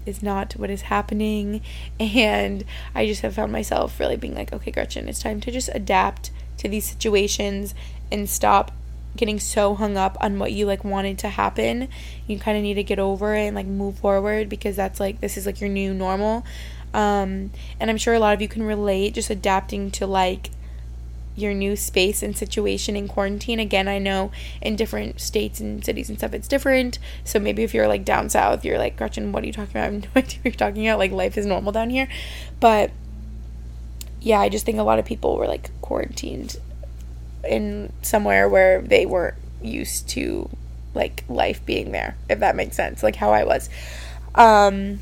is not what is happening. And I just have found myself really being like, okay, Gretchen, it's time to just adapt to these situations and stop getting so hung up on what you like wanted to happen. You kind of need to get over it and like move forward because that's like this is like your new normal. Um, and I'm sure a lot of you can relate just adapting to like your new space and situation in quarantine. Again, I know in different states and cities and stuff it's different. So maybe if you're like down south, you're like, Gretchen, what are you talking about? I have no idea what you're talking about. Like life is normal down here. But yeah, I just think a lot of people were like quarantined in somewhere where they weren't used to like life being there if that makes sense like how i was. Um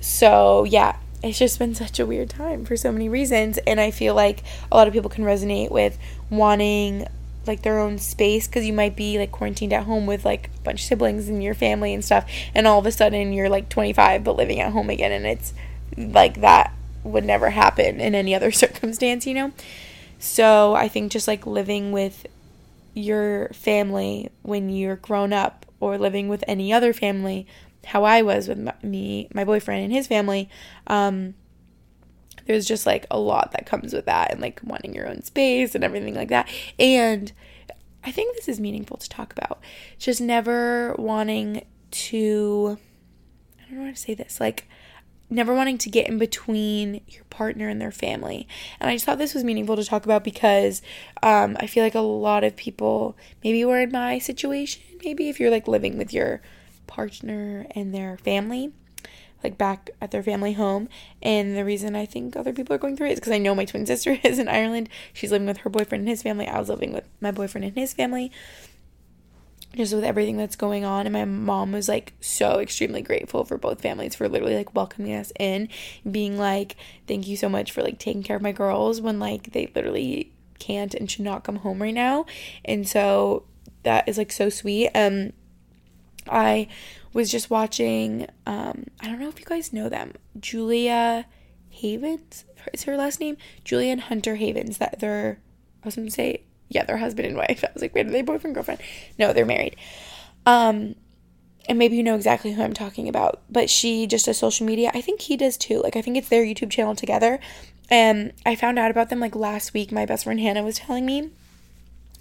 so yeah it's just been such a weird time for so many reasons and i feel like a lot of people can resonate with wanting like their own space because you might be like quarantined at home with like a bunch of siblings and your family and stuff and all of a sudden you're like 25 but living at home again and it's like that would never happen in any other circumstance you know so I think just like living with your family when you're grown up or living with any other family, how I was with me, my boyfriend and his family, um, there's just like a lot that comes with that and like wanting your own space and everything like that. And I think this is meaningful to talk about. Just never wanting to, I don't know how to say this, like, never wanting to get in between your partner and their family. And I just thought this was meaningful to talk about because um, I feel like a lot of people maybe were in my situation. Maybe if you're like living with your partner and their family, like back at their family home. And the reason I think other people are going through it is because I know my twin sister is in Ireland. She's living with her boyfriend and his family. I was living with my boyfriend and his family just with everything that's going on. And my mom was like so extremely grateful for both families for literally like welcoming us in being like thank you so much for like taking care of my girls when like they literally can't and should not come home right now. And so that is like so sweet. Um i was just watching um i don't know if you guys know them julia havens? Is her last name? Julian hunter havens that they're i was gonna say yeah, they're husband and wife. I was like, wait, are they boyfriend girlfriend? No, they're married. Um, and maybe you know exactly who I'm talking about. But she just does social media. I think he does too. Like I think it's their YouTube channel together. And I found out about them like last week. My best friend Hannah was telling me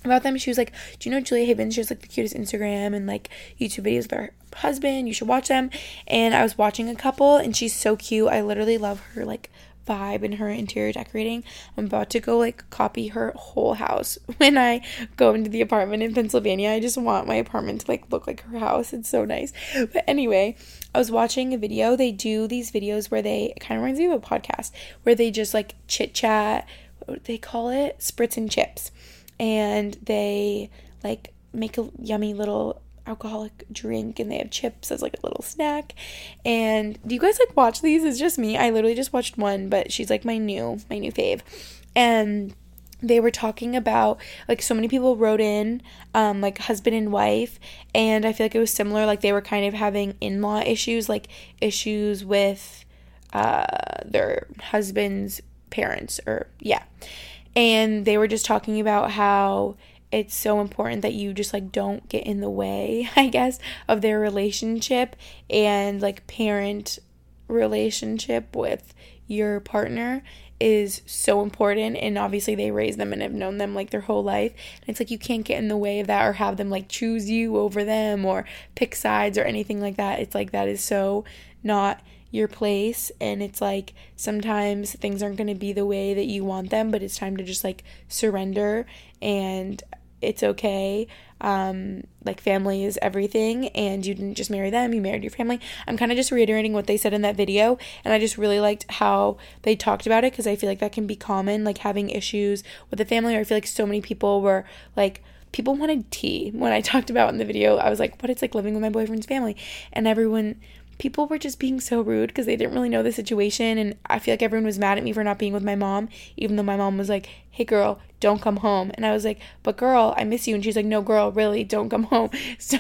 about them. She was like, "Do you know Julia Havens? She has like the cutest Instagram and like YouTube videos with her husband. You should watch them." And I was watching a couple, and she's so cute. I literally love her like vibe in her interior decorating. I'm about to go like copy her whole house when I go into the apartment in Pennsylvania. I just want my apartment to like look like her house. It's so nice. But anyway, I was watching a video. They do these videos where they kind of reminds me of a podcast where they just like chit chat. They call it? Spritz and chips. And they like make a yummy little alcoholic drink and they have chips as like a little snack. And do you guys like watch these? It's just me. I literally just watched one, but she's like my new my new fave. And they were talking about like so many people wrote in um like husband and wife and i feel like it was similar like they were kind of having in-law issues like issues with uh their husband's parents or yeah and they were just talking about how it's so important that you just like don't get in the way i guess of their relationship and like parent relationship with your partner is so important. And obviously they raised them and have known them like their whole life. And it's like you can't get in the way of that or have them like choose you over them or pick sides or anything like that. It's like that is so not your place and it's like sometimes things aren't going to be the way that you want them but it's time to just like surrender and it's okay. Um, like family is everything, and you didn't just marry them, you married your family. I'm kind of just reiterating what they said in that video, and I just really liked how they talked about it because I feel like that can be common, like having issues with the family, or I feel like so many people were like, people wanted tea when I talked about in the video. I was like, what it's like living with my boyfriend's family, and everyone people were just being so rude because they didn't really know the situation and i feel like everyone was mad at me for not being with my mom even though my mom was like hey girl don't come home. And i was like but girl i miss you. And she's like no girl really don't come home. So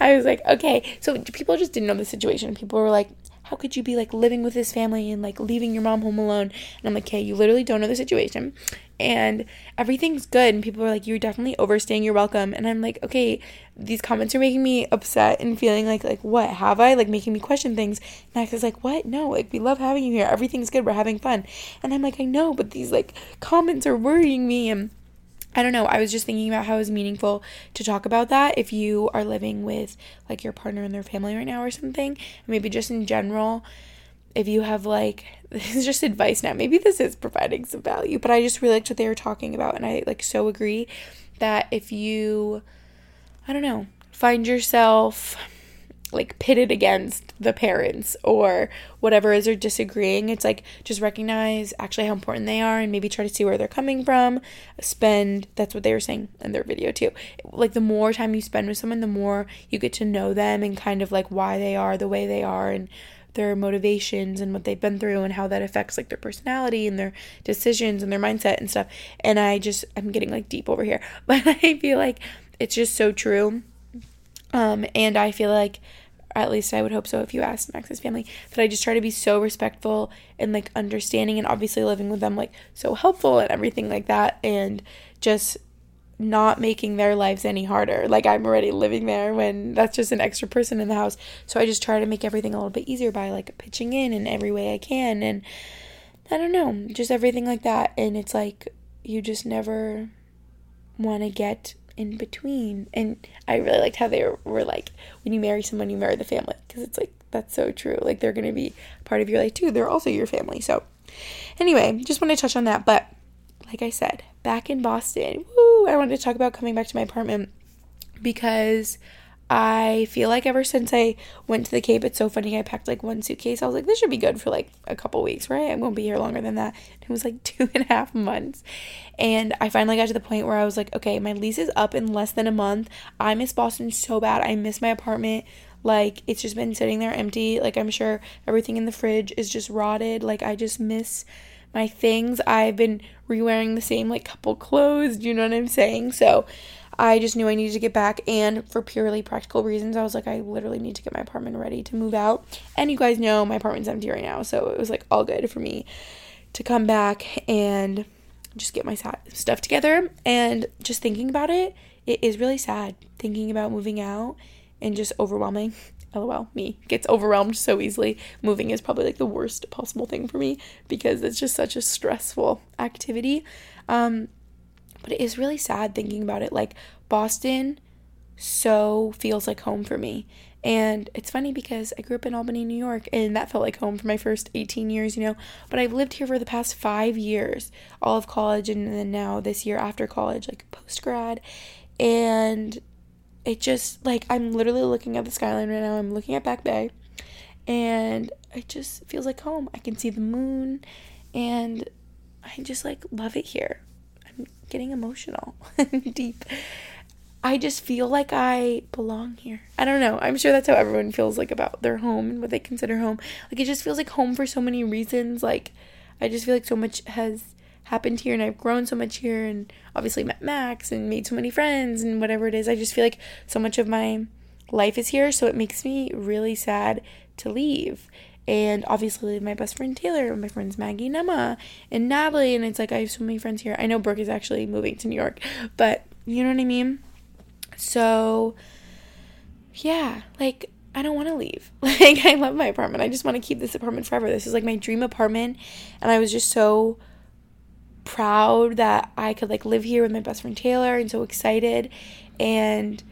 i was like okay. So people just didn't know the situation. People were like how could you be like living with this family and like leaving your mom home alone? And i'm like hey you literally don't know the situation and everything's good. And people are like you're definitely overstaying your welcome. And i'm like okay these comments are making me upset and feeling like like what? Have i? Like making me question things. Max is like what? No like we love having you here. Everything's good. We're having fun. And i'm like i know but these like comments are worrying me. And I don't know. I was just thinking about how it's meaningful to talk about that if you are living with like your partner and their family right now or something. Maybe just in general, if you have like this is just advice now. Maybe this is providing some value, but I just really liked what they were talking about and I like so agree that if you I don't know, find yourself like pitted against the parents or whatever is or disagreeing it's like just recognize actually how important they are and maybe try to see where they're coming from spend that's what they were saying in their video too like the more time you spend with someone the more you get to know them and kind of like why they are the way they are and their motivations and what they've been through and how that affects like their personality and their decisions and their mindset and stuff. And i just i'm getting like deep over here. But i feel like it's just so true. Um and i feel like at least I would hope so if you asked Max's family, that I just try to be so respectful and like understanding and obviously living with them like so helpful and everything like that. And just not making their lives any harder. Like I'm already living there when that's just an extra person in the house. So I just try to make everything a little bit easier by like pitching in in every way I can and I don't know, just everything like that and it's like you just never want to get in between. And I really liked how they were, like, when you marry someone, you marry the family. Because it's like, that's so true. Like, they're going to be part of your life too. They're also your family. So, anyway, just want to touch on that. But, like I said, back in Boston, woo, I wanted to talk about coming back to my apartment because I feel like ever since I went to the Cape, it's so funny. I packed like one suitcase. I was like, this should be good for like a couple weeks, right? I won't be here longer than that. It was like two and a half months. And I finally got to the point where I was like, okay, my lease is up in less than a month. I miss Boston so bad. I miss my apartment. Like, it's just been sitting there empty. Like, I'm sure everything in the fridge is just rotted. Like, I just miss my things. I've been re wearing the same like couple clothes. Do you know what I'm saying? So, I just knew I needed to get back, and for purely practical reasons, I was like, I literally need to get my apartment ready to move out. And you guys know my apartment's empty right now, so it was like all good for me to come back and just get my stuff together. And just thinking about it, it is really sad thinking about moving out and just overwhelming. LOL, me gets overwhelmed so easily. Moving is probably like the worst possible thing for me because it's just such a stressful activity. Um, but it is really sad thinking about it. Like, Boston so feels like home for me. And it's funny because I grew up in Albany, New York, and that felt like home for my first 18 years, you know. But I've lived here for the past five years, all of college, and then now this year after college, like post grad. And it just, like, I'm literally looking at the skyline right now. I'm looking at Back Bay, and it just feels like home. I can see the moon, and I just, like, love it here I'm getting emotional deep. I just feel like I belong here. I don't know. I'm sure that's how everyone feels like about their home and what they consider home. Like it just feels like home for so many reasons. Like I just feel like so much has happened here and I've grown so much here and obviously met Max and made so many friends and whatever it is. I just feel like so much of my life is here, so it makes me really sad to leave. And obviously, my best friend Taylor, my friends Maggie and Emma, and Natalie, and it's like I have so many friends here. I know Brooke is actually moving to New York, but you know what I mean? So, yeah, like I don't want to leave. Like I love my apartment. I just want to keep this apartment forever. This is like my dream apartment, and I was just so proud that I could like live here with my best friend Taylor and so excited. And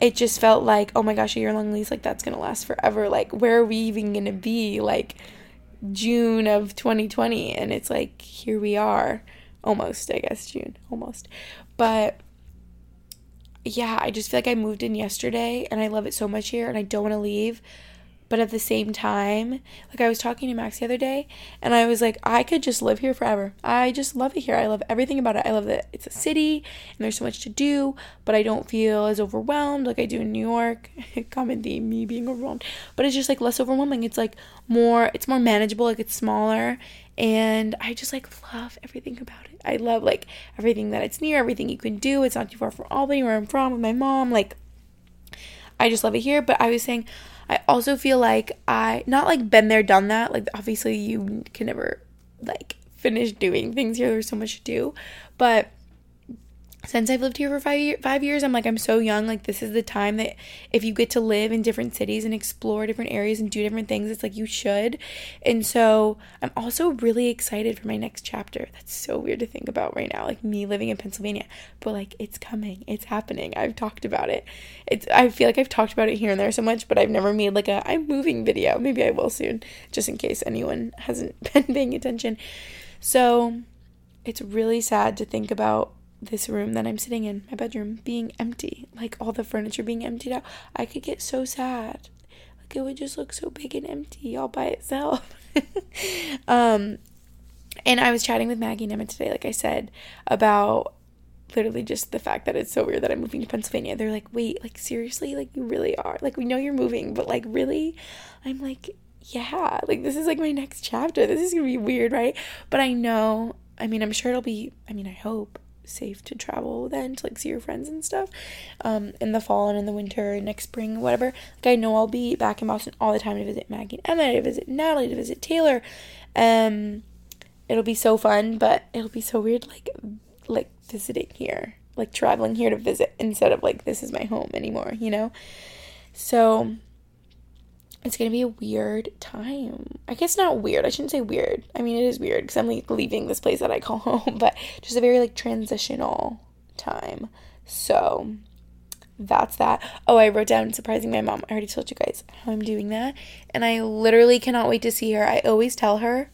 it just felt like oh my gosh a year long lease like that's gonna last forever. Like where are we even gonna be like June of 2020 and it's like here we are. Almost I guess June. Almost. But yeah I just feel like I moved in yesterday and I love it so much here and I don't want to leave but at the same time, like I was talking to Max the other day, and I was like, I could just live here forever. I just love it here. I love everything about it. I love that it's a city and there's so much to do, but I don't feel as overwhelmed like I do in New York. Common theme, me being overwhelmed. But it's just like less overwhelming. It's like more, it's more manageable, like it's smaller. And I just like love everything about it. I love like everything that it's near, everything you can do. It's not too far from Albany, where I'm from with my mom. Like, I just love it here. But I was saying, I also feel like I not like been there, done that. Like obviously you can never like finish doing things here. There's so much to do, but since I've lived here for five five years, I'm like I'm so young. Like this is the time that if you get to live in different cities and explore different areas and do different things, it's like you should. And so I'm also really excited for my next chapter. That's so weird to think about right now, like me living in Pennsylvania. But like it's coming, it's happening. I've talked about it. It's I feel like I've talked about it here and there so much, but I've never made like a I'm moving video. Maybe I will soon, just in case anyone hasn't been paying attention. So it's really sad to think about this room that I'm sitting in, my bedroom, being empty, like all the furniture being emptied out, I could get so sad. Like it would just look so big and empty all by itself. um, and I was chatting with Maggie and Emma today, like I said, about literally just the fact that it's so weird that I'm moving to Pennsylvania. They're like, wait, like seriously, like you really are. Like we know you're moving, but like really, I'm like, yeah, like this is like my next chapter. This is gonna be weird, right? But I know. I mean, I'm sure it'll be. I mean, I hope safe to travel then to like see your friends and stuff um in the fall and in the winter next spring whatever. Like i know i'll be back in boston all the time to visit maggie and emma to visit natalie to visit taylor. Um it'll be so fun but it'll be so weird like like visiting here like traveling here to visit instead of like this is my home anymore you know? So it's gonna be a weird time. I guess not weird. I shouldn't say weird. I mean, it is weird because I'm like leaving this place that I call home, but just a very like transitional time. So that's that. Oh, I wrote down surprising my mom. I already told you guys how I'm doing that, and I literally cannot wait to see her. I always tell her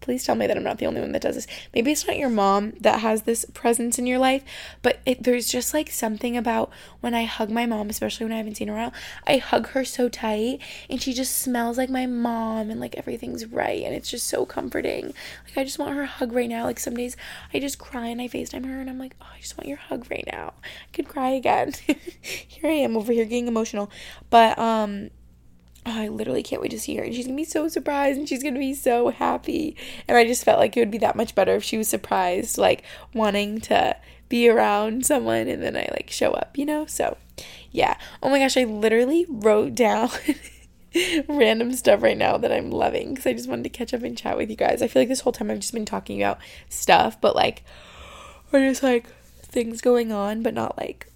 please tell me that I'm not the only one that does this. Maybe it's not your mom that has this presence in your life, but it, there's just like something about when I hug my mom, especially when I haven't seen her out. I hug her so tight and she just smells like my mom and like everything's right and it's just so comforting. Like I just want her hug right now. Like some days I just cry and I FaceTime her and I'm like, oh, I just want your hug right now. I could cry again. here I am over here getting emotional. But um oh, I literally can't wait to see her. And she's gonna be so surprised and she's gonna be so happy. And I just felt like it would be that much better if she was surprised, like wanting to be around someone and then I like show up, you know? So yeah. Oh my gosh, I literally wrote down random stuff right now that I'm loving because I just wanted to catch up and chat with you guys. I feel like this whole time I've just been talking about stuff, but like, or just like things going on, but not like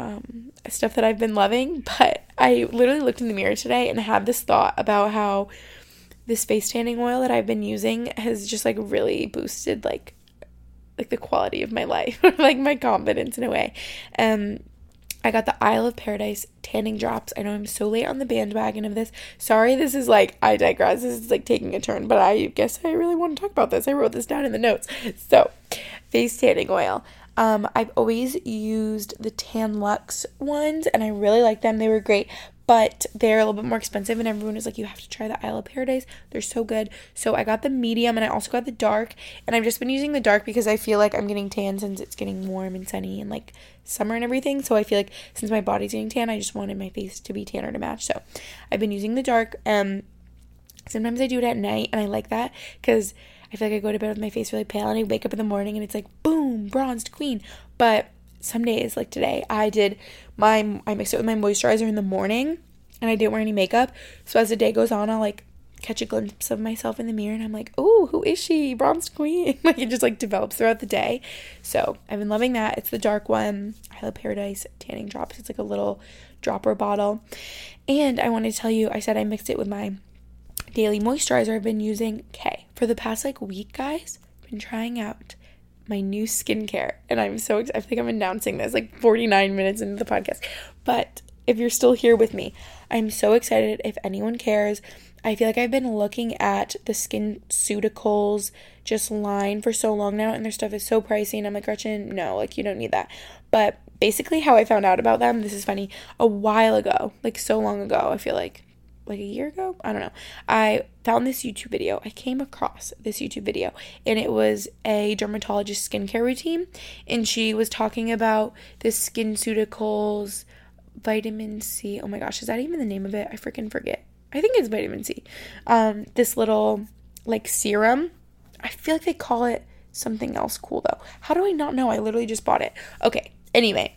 um, stuff that I've been loving. But I literally looked in the mirror today and had this thought about how this face tanning oil that I've been using has just like really boosted like like the quality of my life, like my confidence in a way. Um, I got the Isle of Paradise tanning drops. I know I'm so late on the bandwagon of this. Sorry, this is like, I digress. This is like taking a turn, but I guess I really want to talk about this. I wrote this down in the notes. So, face tanning oil. Um, I've always used the Tan-Luxe ones and I really like them. They were great, but they're a little bit more expensive and everyone was like you have to try the Isle of Paradise. They're so good. So I got the medium and I also got the dark and I've just been using the dark because I feel like I'm getting tan since it's getting warm and sunny and like summer and everything. So I feel like since my body's getting tan, I just wanted my face to be tanner to match. So I've been using the dark. Um sometimes I do it at night and I like that cuz I feel like I go to bed with my face really pale and I wake up in the morning and it's like boom, bronzed queen. But some days like today, I did my I mixed it with my moisturizer in the morning and I didn't wear any makeup. So as the day goes on, I'll like catch a glimpse of myself in the mirror and I'm like, oh, who is she? Bronzed Queen. like it just like develops throughout the day. So I've been loving that. It's the dark one. I Paradise Tanning Drops. It's like a little dropper bottle. And I wanted to tell you, I said I mixed it with my daily moisturizer. I've been using K for the past like week, guys. I've been trying out my new skincare. And I'm so excited. I think I'm announcing this like 49 minutes into the podcast. But if you're still here with me, I'm so excited. If anyone cares, I feel like I've been looking at the skin SkinCeuticals just line for so long now, and their stuff is so pricey. And I'm like, Gretchen, no, like, you don't need that. But basically, how I found out about them, this is funny, a while ago, like so long ago, I feel like, like a year ago, I don't know. I found this YouTube video. I came across this YouTube video, and it was a dermatologist skincare routine, and she was talking about the SkinCeuticals vitamin C. Oh my gosh, is that even the name of it? I freaking forget. I think it's vitamin C. Um, this little like serum. I feel like they call it something else cool though. How do I not know? I literally just bought it. Okay. Anyway,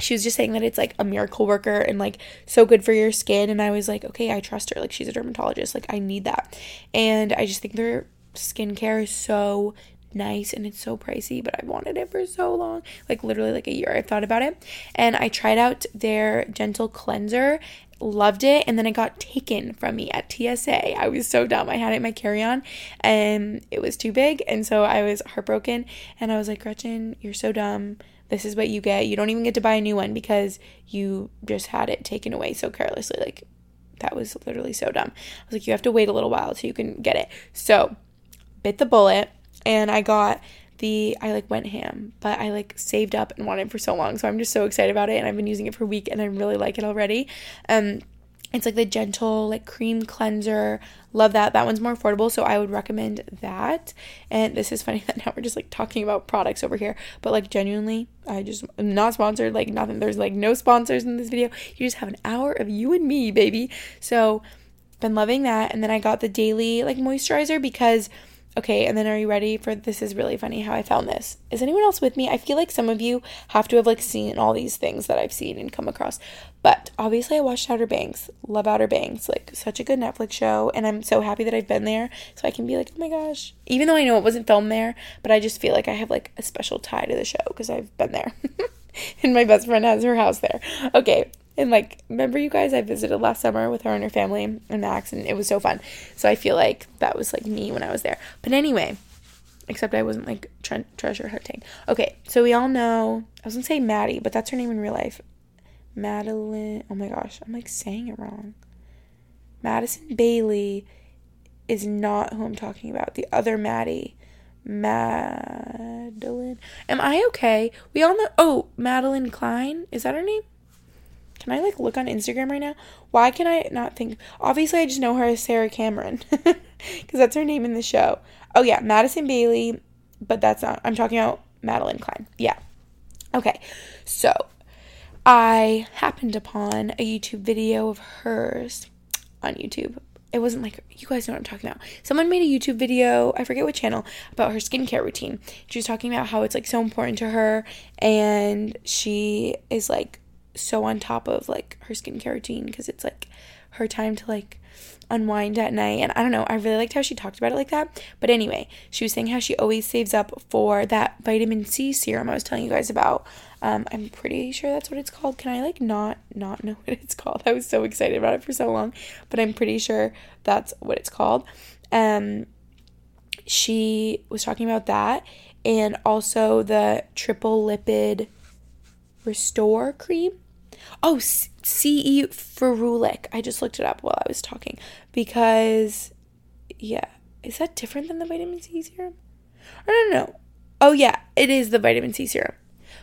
she was just saying that it's like a miracle worker and like so good for your skin and I was like, "Okay, I trust her. Like she's a dermatologist. Like I need that." And I just think their skincare is so nice and it's so pricey, but I've wanted it for so long. Like literally like a year I thought about it. And I tried out their gentle cleanser loved it and then it got taken from me at TSA. I was so dumb. I had it in my carry-on and it was too big and so I was heartbroken and I was like, "Gretchen, you're so dumb. This is what you get. You don't even get to buy a new one because you just had it taken away so carelessly." Like that was literally so dumb. I was like, "You have to wait a little while so you can get it." So, bit the bullet and I got the I like went ham, but I like saved up and wanted for so long. So I'm just so excited about it and I've been using it for a week and I really like it already. Um it's like the gentle like cream cleanser. Love that. That one's more affordable, so I would recommend that. And this is funny that now we're just like talking about products over here, but like genuinely, I just am not sponsored, like nothing. There's like no sponsors in this video. You just have an hour of you and me, baby. So been loving that. And then I got the daily like moisturizer because Okay, and then are you ready for this? Is really funny how I found this. Is anyone else with me? I feel like some of you have to have like seen all these things that I've seen and come across. But obviously, I watched Outer Banks. Love Outer Banks. Like, such a good Netflix show. And I'm so happy that I've been there. So I can be like, oh my gosh. Even though I know it wasn't filmed there, but I just feel like I have like a special tie to the show because I've been there. and my best friend has her house there. Okay, and like, remember you guys, I visited last summer with her and her family and Max, and it was so fun. So I feel like that was like me when I was there. But anyway, except I wasn't like tre- treasure hunting. Okay, so we all know, I was gonna say Maddie, but that's her name in real life. Madelyn, oh my gosh, I'm like saying it wrong. Madison Bailey is not who I'm talking about. The other Maddie. Madelyn. Am I okay? We all know. Oh, Madelyn Cline. Is that her name? Can I like look on Instagram right now? Why can I not think? Obviously, I just know her as Sarah Cameron because that's her name in the show. Oh, yeah, Madison Bailey, but that's not, I'm talking about Madelyn Cline. Yeah. Okay, so I happened upon a YouTube video of hers on YouTube. It wasn't like, you guys know what I'm talking about. Someone made a YouTube video, I forget what channel, about her skincare routine. She was talking about how it's like so important to her and she is like so on top of like her skincare routine because it's like her time to like unwind at night. And I don't know, I really liked how she talked about it like that. But anyway, she was saying how she always saves up for that vitamin C serum I was telling you guys about. Um, I'm pretty sure that's what it's called. Can I like not not know what it's called? I was so excited about it for so long, but I'm pretty sure that's what it's called. Um, she was talking about that and also the triple lipid restore cream Oh, CE ferulic. I just looked it up while I was talking because, yeah, is that different than the vitamin C serum? I don't know. Oh, yeah, it is the vitamin C serum,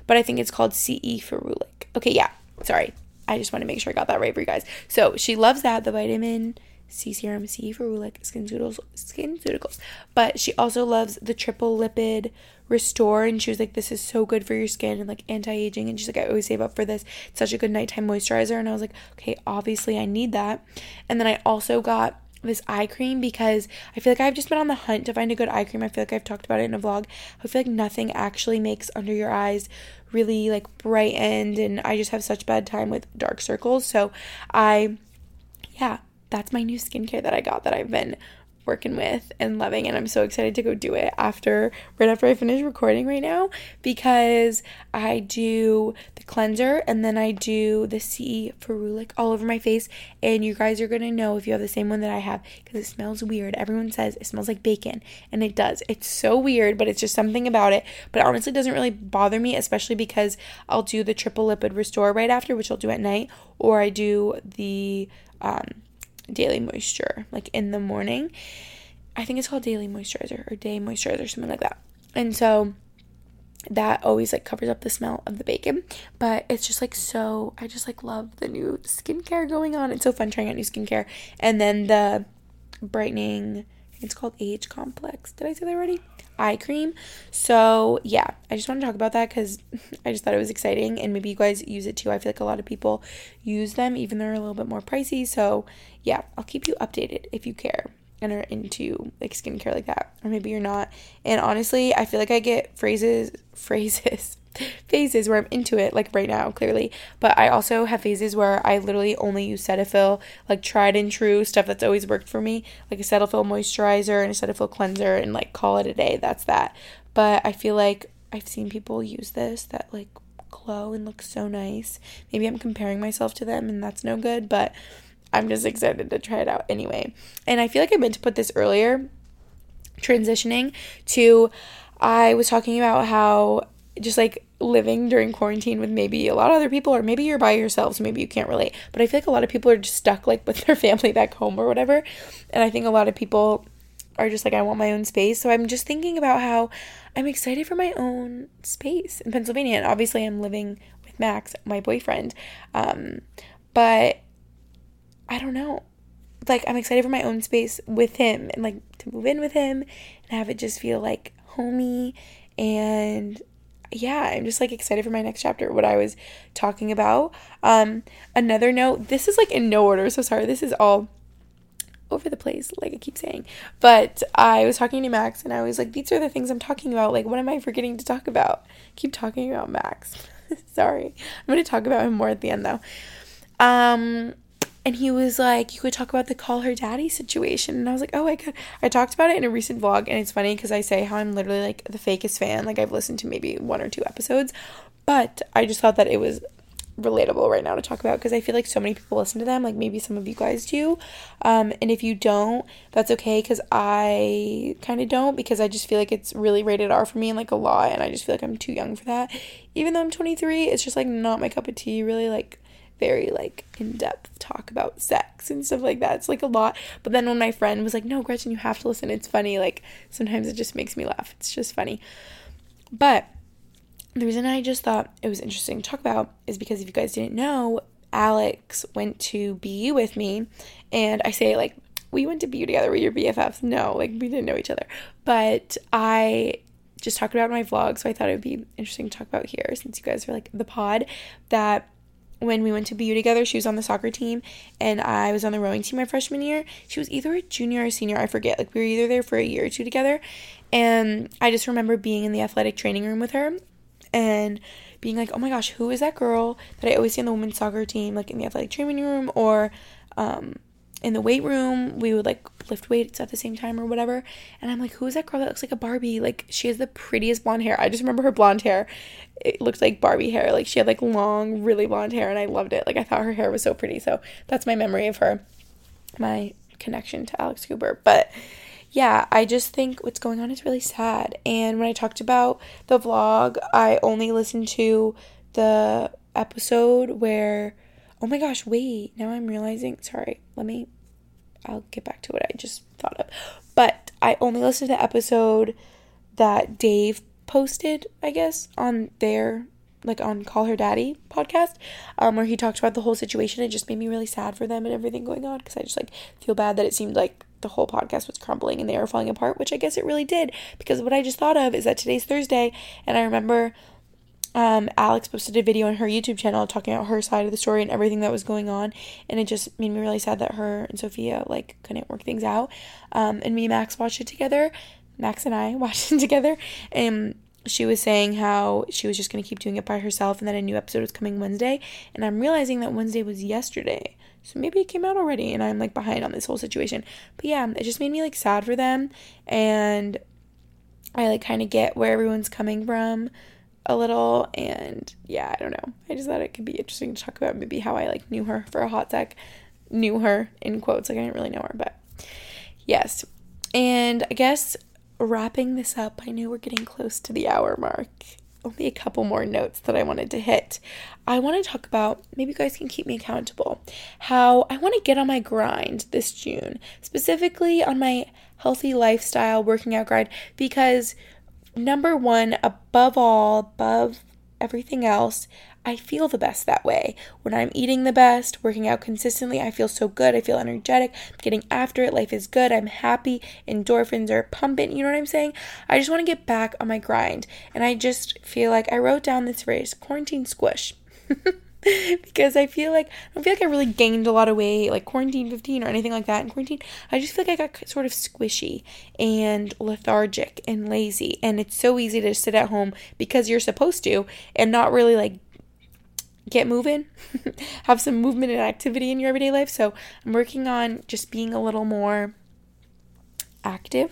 but I think it's called CE ferulic. Okay, yeah, sorry. I just want to make sure I got that right for you guys. So she loves that, the vitamin C serum, C ferulic, SkinCeuticals, SkinCeuticals. But she also loves the triple lipid restore and she was like this is so good for your skin and like anti-aging and she's like i always save up for this it's such a good nighttime moisturizer and i was like okay obviously i need that and then i also got this eye cream because I feel like I've just been on the hunt to find a good eye cream. I feel like I've talked about it in a vlog. I feel like nothing actually makes under your eyes really like brightened and I just have such bad time with dark circles. So I yeah, that's my new skincare that I got that I've been working with and loving and I'm so excited to go do it after right after I finish recording right now because I do the cleanser and then I do the C Ferulic all over my face and you guys are going to know if you have the same one that I have because it smells weird. Everyone says it smells like bacon and it does. It's so weird but it's just something about it but it honestly doesn't really bother me especially because I'll do the triple lipid restore right after which I'll do at night or I do the um daily moisture like in the morning. I think it's called daily moisturizer or day moisturizer something like that. And so that always like covers up the smell of the bacon. But it's just like so i just like love the new skincare going on. It's so fun trying out new skincare. And then the brightening it's called age complex. Did i say that already eye cream so yeah i just want to talk about that because i just thought it was exciting and maybe you guys use it too i feel like a lot of people use them even though they're a little bit more pricey so yeah, I'll keep you updated if you care and are into like skincare like that. Or maybe you're not. And honestly, I feel like I get phrases phrases phases where I'm into it, like right now, clearly. But I also have phases where I literally only use Cetaphil, like tried and true stuff that's always worked for me, like a Cetaphil moisturizer and a Cetaphil cleanser, and like call it a day. That's that. But I feel like I've seen people use this that like glow and look so nice. Maybe I'm comparing myself to them, and that's no good. But I'm just excited to try it out anyway. And I feel like I meant to put this earlier, transitioning to I was talking about how just like living during quarantine with maybe a lot of other people or maybe you're by yourself so maybe you can't relate. But i feel like a lot of people are just stuck like with their family back home or whatever. And i think a lot of people are just like i want my own space. So i'm just thinking about how i'm excited for my own space in pennsylvania. And obviously i'm living with max my boyfriend. Um, but I don't know. Like I'm excited for my own space with him and like to move in with him and have it just feel like homey and yeah, I'm just like excited for my next chapter, what I was talking about. Um another note, this is like in no order, so sorry. This is all over the place, like I keep saying. But I was talking to Max and I was like, these are the things I'm talking about. Like, what am I forgetting to talk about? keep talking about Max. Sorry. I'm to talk about him more at the end though. Um, and he was like, "You could talk about the call her daddy situation." And I was like, "Oh, I could." I talked about it in a recent vlog, and it's funny because I say how I'm literally like the fakest fan. Like I've listened to maybe one or two episodes, but I just thought that it was relatable right now to talk about because I feel like so many people listen to them. Like maybe some of you guys do, um, and if you don't, that's okay because I kind of don't because I just feel like it's really rated R for me and like a lot, and I just feel like I'm too young for that. Even though I'm 23, it's just like not my cup of tea. Really like very like in depth talk about sex and stuff like that. It's like a lot. But then when my friend was like, "No, Gretchen, you have to listen. It's funny." Like sometimes it just makes me laugh. It's just funny. But the reason I just thought it was interesting to talk about is because if you guys didn't know, Alex went to BU with me, and I say like we went to BU together. We're your BFFs. No, like we didn't know each other, but I just talked about my vlog, so I thought it would be interesting to talk about here since you guys are like the pod that when we went to BU together, she was on the soccer team and I was on the rowing team my freshman year. She was either a junior or a senior, I forget. Like we were either there for a year or two together. And I just remember being in the athletic training room with her and being like, oh my gosh, who is that girl that I always see on the women's soccer team, like in the athletic training room or um, in the weight room, we would like lift weights at the same time or whatever. And I'm like, who is that girl that looks like a Barbie? Like, she has the prettiest blonde hair. I just remember her blonde hair. It looked like Barbie hair. Like, she had like long, really blonde hair, and I loved it. Like, I thought her hair was so pretty. So, that's my memory of her, my connection to Alex Cooper. But yeah, I just think what's going on is really sad. And when I talked about the vlog, I only listened to the episode where Oh my gosh, wait. Now I'm realizing. Sorry, let me. I'll get back to what I just thought of. But I only listened to the episode that Dave posted, I guess, on their like on Call Her Daddy podcast, um, where he talked about the whole situation. It just made me really sad for them and everything going on because I just like feel bad that it seemed like the whole podcast was crumbling and they were falling apart, which I guess it really did because what I just thought of is that today's Thursday and I remember um, Alex posted a video on her YouTube channel talking about her side of the story and everything that was going on, and it just made me really sad that her and Sofia like couldn't work things out. Um, and me and Max watched it together. Max and I watched it together, and she was saying how she was just gonna keep doing it by herself, and that a new episode was coming Wednesday. And I'm realizing that Wednesday was yesterday, so maybe it came out already, and I'm like behind on this whole situation. But yeah, it just made me like sad for them, and I like kind of get where everyone's coming from a little and yeah i don't know. I just thought it could be interesting to talk about maybe how i like knew her for a hot sec. Knew her in quotes like i didn't really know her but yes. And i guess wrapping this up i know we're getting close to the hour mark. Only a couple more notes that i wanted to hit. I want to talk about maybe you guys can keep me accountable how i want to get on my grind this june specifically on my healthy lifestyle working out grind because number one, above all, above everything else, I feel the best that way. When I'm eating the best, working out consistently, I feel so good. I feel energetic. I'm getting after it. Life is good. I'm happy. Endorphins are pumping. You know what I'm saying? I just want to get back on my grind. And I just feel like I wrote down this phrase quarantine squish. because I feel like I don't feel like I really gained a lot of weight, like quarantine 15 or anything like that in quarantine. I just feel like I got sort of squishy and lethargic and lazy. And it's so easy to sit at home because you're supposed to and not really like get moving, have some movement and activity in your everyday life. So I'm working on just being a little more active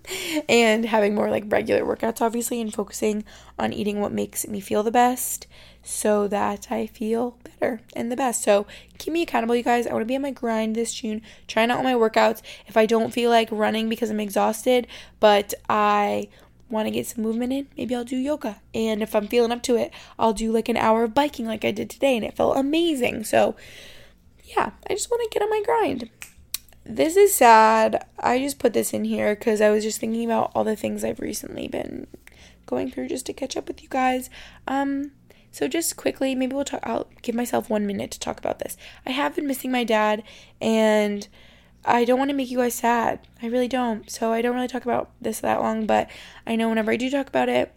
and having more like regular workouts obviously and focusing on eating what makes me feel the best so that I feel better and the best. So keep me accountable, you guys. I want to be on my grind this June, trying out all my workouts. If I don't feel like running because I'm exhausted, but I want to get some movement in, maybe I'll do yoga. And if I'm feeling up to it, I'll do like an hour of biking like I did today, and it felt amazing. So yeah, I just want to get on my grind. This is sad. I just put this in here because I was just thinking about all the things I've recently been going through just to catch up with you guys. Um, so just quickly, maybe we'll talk. I'll give myself one minute to talk about this. I have been missing my dad, and I don't want to make you guys sad. I really don't. So I don't really talk about this that long, but I know whenever I do talk about it,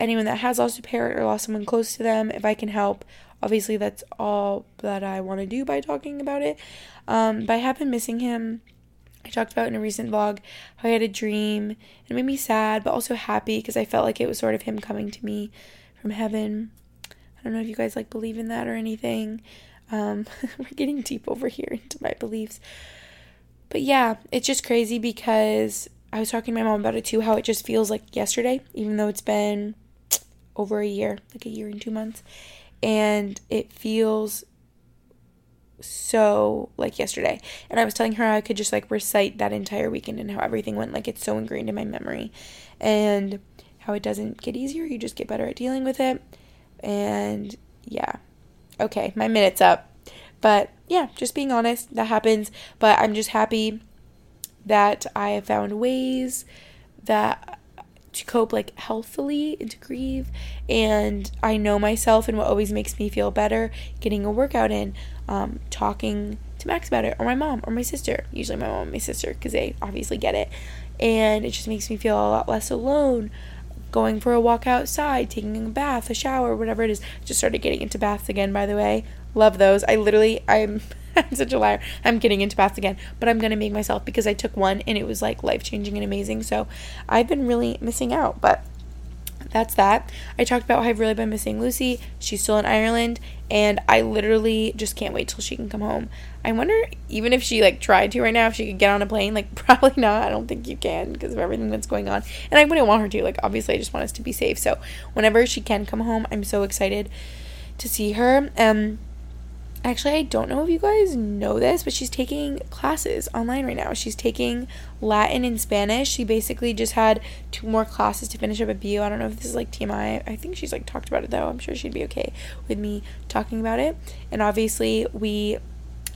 anyone that has lost a parent or lost someone close to them, if I can help, obviously that's all that I want to do by talking about it. Um, but I have been missing him. I talked about in a recent vlog how I had a dream. It made me sad, but also happy because I felt like it was sort of him coming to me from heaven. I don't know if you guys like believe in that or anything. Um, we're getting deep over here into my beliefs. But yeah, it's just crazy because I was talking to my mom about it too, how it just feels like yesterday, even though it's been over a year, like a year and two months. And it feels so like yesterday. And I was telling her I could just like recite that entire weekend and how everything went. Like it's so ingrained in my memory. And how it doesn't get easier, you just get better at dealing with it. And yeah. Okay, my minute's up. But yeah, just being honest, that happens. But I'm just happy that I have found ways that to cope like healthily and to grieve and i know myself and what always makes me feel better getting a workout in um, talking to max about it or my mom or my sister usually my mom and my sister because they obviously get it and it just makes me feel a lot less alone going for a walk outside, taking a bath, a shower, whatever it is. Just started getting into baths again, by the way. Love those. I literally, I'm, I'm such a liar. I'm getting into baths again, but I'm going to make myself because I took one and it was like life changing and amazing. So I've been really missing out, but that's that. I talked about how I've really been missing Lucy. She's still in Ireland, and I literally just can't wait till she can come home. I wonder even if she like tried to right now if she could get on a plane. Like probably not. I don't think you can because of everything that's going on. And I wouldn't want her to. Like obviously I just want us to be safe. So whenever she can come home, I'm so excited to see her. Um Actually, I don't know if you guys know this, but she's taking classes online right now. She's taking Latin and Spanish. She basically just had two more classes to finish up at BU. I don't know if this is like TMI. I think she's like talked about it though. I'm sure she'd be okay with me talking about it. And obviously, we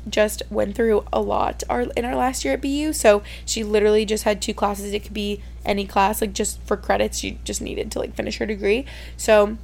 just went through a lot our in our last year at BU. So she literally just had two classes. It could be any class, like just for credits. She just needed to like finish her degree. So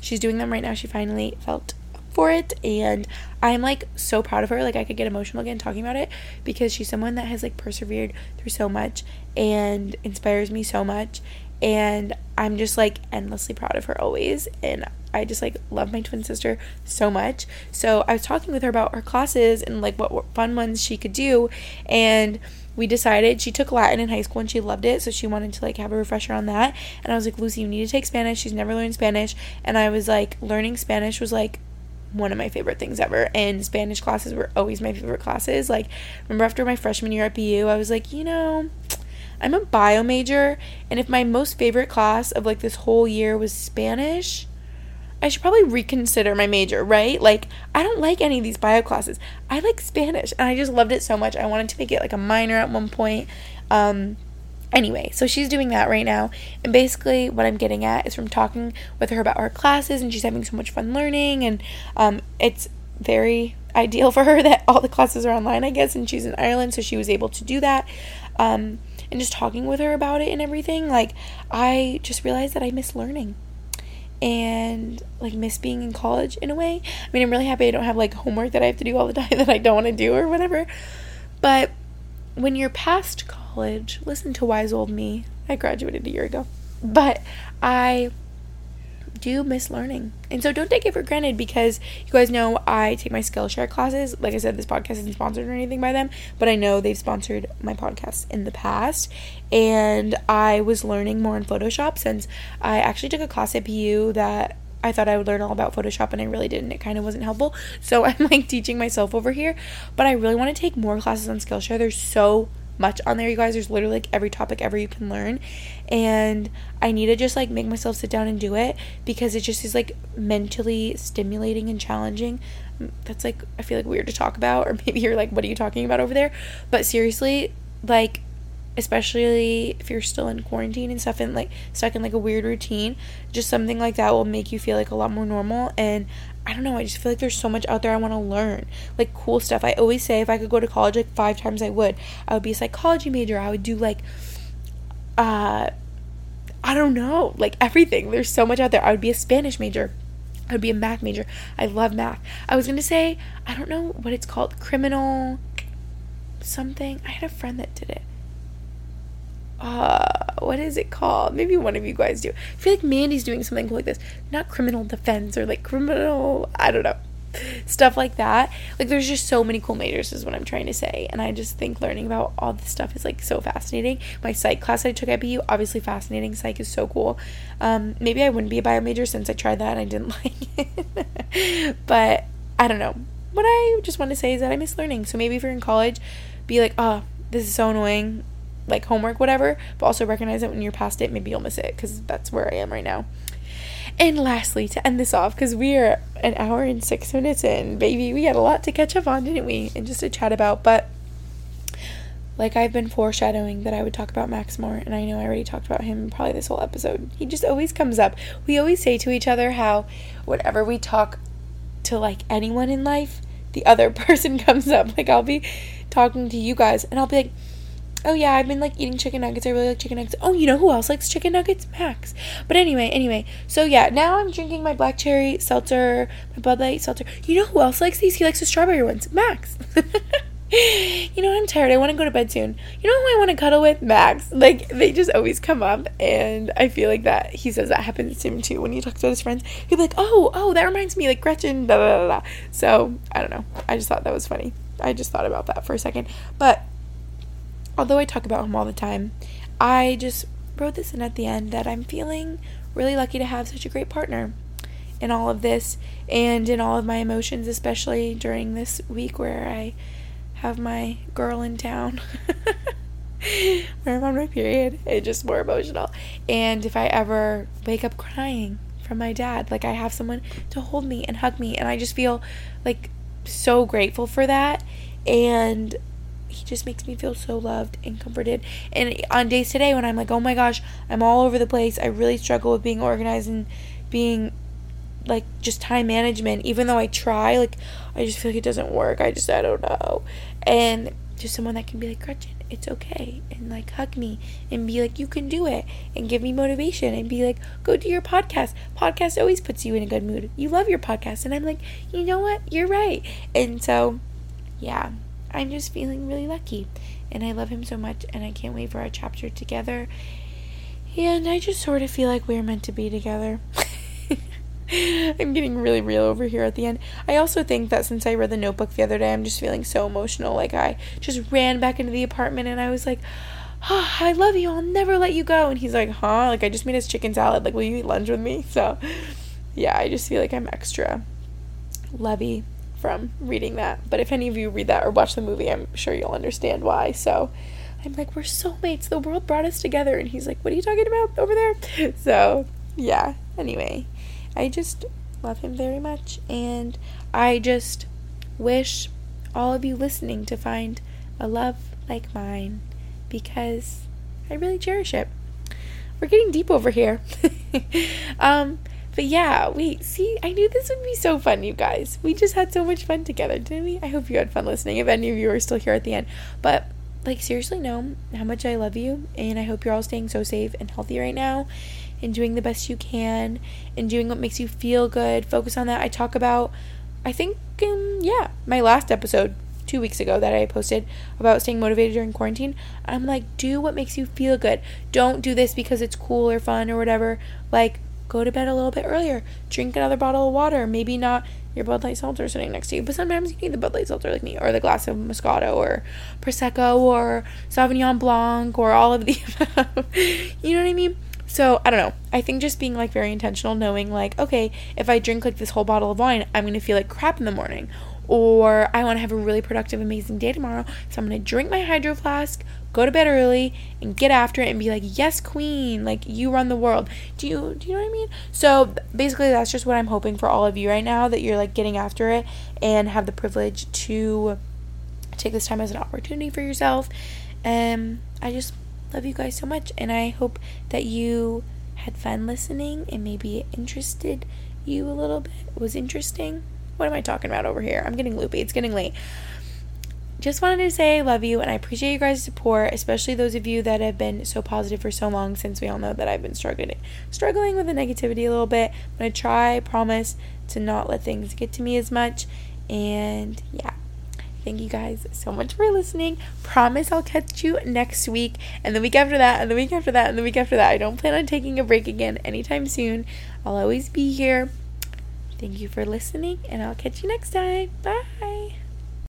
she's doing them right now. She finally felt for it and I'm like so proud of her. Like I could get emotional again talking about it because she's someone that has like persevered through so much and inspires me so much And I'm just like endlessly proud of her always. And I just like love my twin sister so much. So I was talking with her about her classes and like what fun ones she could do. And we decided she took Latin in high school and she loved it, so she wanted to like have a refresher on that. And I was like, Lucy, you need to take Spanish. She's never learned Spanish. And I was like, learning Spanish was like one of my favorite things ever. And Spanish classes were always my favorite classes. Like, remember after my freshman year at BU, I was like, you know, I'm a bio major, and if my most favorite class of like this whole year was Spanish, I should probably reconsider my major, right? Like, I don't like any of these bio classes. I like Spanish, and I just loved it so much. I wanted to make it like a minor at one point. Um, anyway, so she's doing that right now. And basically, what I'm getting at is from talking with her about her classes, and she's having so much fun learning, and um, it's very ideal for her that all the classes are online, I guess, and she's in Ireland, so she was able to do that. Um, and just talking with her about it and everything, like, I just realized that I miss learning and like miss being in college in a way. I mean, I'm really happy I don't have like homework that I have to do all the time that I don't want to do or whatever. But when you're past college, listen to wise old me. I graduated a year ago. But I do miss learning. And so don't take it for granted because you guys know I take my Skillshare classes. Like I said, this podcast isn't sponsored or anything by them, but I know they've sponsored my podcast in the past. And I was learning more in Photoshop since I actually took a class at BU that I thought I would learn all about Photoshop and I really didn't. It kind of wasn't helpful. So I'm like teaching myself over here. But I really want to take more classes on Skillshare. There's so much on there, you guys. There's literally like every topic ever you can learn. And I need to just like make myself sit down and do it because it just is like mentally stimulating and challenging. That's like, I feel like weird to talk about, or maybe you're like, what are you talking about over there? But seriously, like, especially if you're still in quarantine and stuff and like stuck in like a weird routine, just something like that will make you feel like a lot more normal. And I don't know, I just feel like there's so much out there I want to learn. Like cool stuff. I always say if I could go to college like five times I would. I would be a psychology major. I would do like uh I don't know, like everything. There's so much out there. I would be a Spanish major. I would be a math major. I love math. I was going to say, I don't know what it's called, criminal something. I had a friend that did it uh what is it called? Maybe one of you guys do. I feel like mandy's doing something cool like this. Not criminal defense or like criminal i don't know stuff like that. Like there's just so many cool majors is what i'm trying to say. And i just think learning about all this stuff is like so fascinating. My psych class i took at bu obviously fascinating. Psych is so cool. Um maybe i wouldn't be a bio major since i tried that and i didn't like it. But i don't know. What i just want to say is that i miss learning. So maybe if you're in college be like oh this is so annoying like homework, whatever, but also recognize that when you're past it, maybe you'll miss it because that's where I am right now. And lastly, to end this off, because we are an hour and six minutes in, baby, we had a lot to catch up on, didn't we? And just to chat about, but like I've been foreshadowing that I would talk about Max more, and I know I already talked about him probably this whole episode. He just always comes up. We always say to each other how whenever we talk to like anyone in life, the other person comes up. Like I'll be talking to you guys, and I'll be like, oh yeah, I've been like eating chicken nuggets. I really like chicken nuggets. Oh, you know who else likes chicken nuggets? Max. But anyway, anyway. So yeah, now I'm drinking my black cherry seltzer, my Bud Light seltzer. You know who else likes these? He likes the strawberry ones. Max. you know? I'm tired. I want to go to bed soon. You know who I want to cuddle with? Max. Like they just always come up, and I feel like that he says that happens to him too. When he talks to his friends, he'll be like, "Oh, oh, that reminds me, like Gretchen." Blah blah. blah. So I don't know. I just thought that was funny. I just thought about that for a second, but although I talk about him all the time, I just wrote this in at the end that I'm feeling really lucky to have such a great partner in all of this and in all of my emotions, especially during this week where I have my girl in town. where I'm on my period, it's just more emotional. And if I ever wake up crying from my dad, like I have someone to hold me and hug me, and I just feel like so grateful for that. And he just makes me feel so loved and comforted. And on days today when I'm like, oh my gosh, I'm all over the place, I really struggle with being organized and being like just time management. Even though I try, like, I just feel like it doesn't work. I just, I don't know. And just someone that can be like, Gretchen, it's okay. And like hug me and be like, you can do it. And give me motivation and be like, go do your podcast. Podcast always puts you in a good mood. You love your podcast. And I'm like, you know what? You're right. And so, yeah, I'm just feeling really lucky. And I love him so much, and I can't wait for our chapter together. And I just sort of feel like we're meant to be together. I'm getting really real over here at the end. I also think that since I read the notebook the other day, I'm just feeling so emotional. Like I just ran back into the apartment and I was like, oh, I love you. I'll never let you go. And he's like, huh? Like I just made his chicken salad. Like, will you eat lunch with me? So yeah, I just feel like I'm extra lovey from reading that. But if any of you read that or watch the movie, I'm sure you'll understand why. So I'm like, we're soulmates. The world brought us together. And he's like, what are you talking about over there? So yeah, anyway. I just love him very much. And I just wish all of you listening to find a love like mine because I really cherish it. We're getting deep over here. um, but yeah, wait, see, I knew this would be so fun, you guys. We just had so much fun together, didn't we? I hope you had fun listening, if any of you are still here at the end. But, like, seriously, know how much I love you, and I hope you're all staying so safe and healthy right now and doing the best you can and doing what makes you feel good. Focus on that. I talk about, I think, um, yeah, my last episode two weeks ago that I posted about staying motivated during quarantine. I'm like, do what makes you feel good. Don't do this because it's cool or fun or whatever. Like, go to bed a little bit earlier. Drink another bottle of water. Maybe not your Bud Light Seltzer sitting next to you, but sometimes you need the Bud Light Seltzer like me, or the glass of Moscato, or Prosecco, or Sauvignon Blanc, or all of the you know what I mean? So I don't know. I think just being like very intentional, knowing like, okay, if I drink like this whole bottle of wine, I'm gonna feel like crap in the morning. Or I want to have a really productive, amazing day tomorrow. So I'm gonna drink my hydro flask, go to bed early, and get after it and be like, yes, queen, like you run the world. Do you do you know what I mean? So basically that's just what I'm hoping for all of you right now, that you're like getting after it and have the privilege to take this time as an opportunity for yourself. And I just love you guys so much, and I hope that you had fun listening and maybe it interested you a little bit. It was interesting. What am I talking about over here? I'm getting loopy. It's getting late. Just wanted to say I love you and I appreciate you guys' support, especially those of you that have been so positive for so long since we all know that I've been struggling struggling with the negativity a little bit. But I'm gonna try, promise, to not let things get to me as much. And yeah. Thank you guys so much for listening. Promise I'll catch you next week, and the week after that, and the week after that, and the week after that. I don't plan on taking a break again anytime soon. I'll always be here. Thank you for listening, and I'll catch you next time. Bye.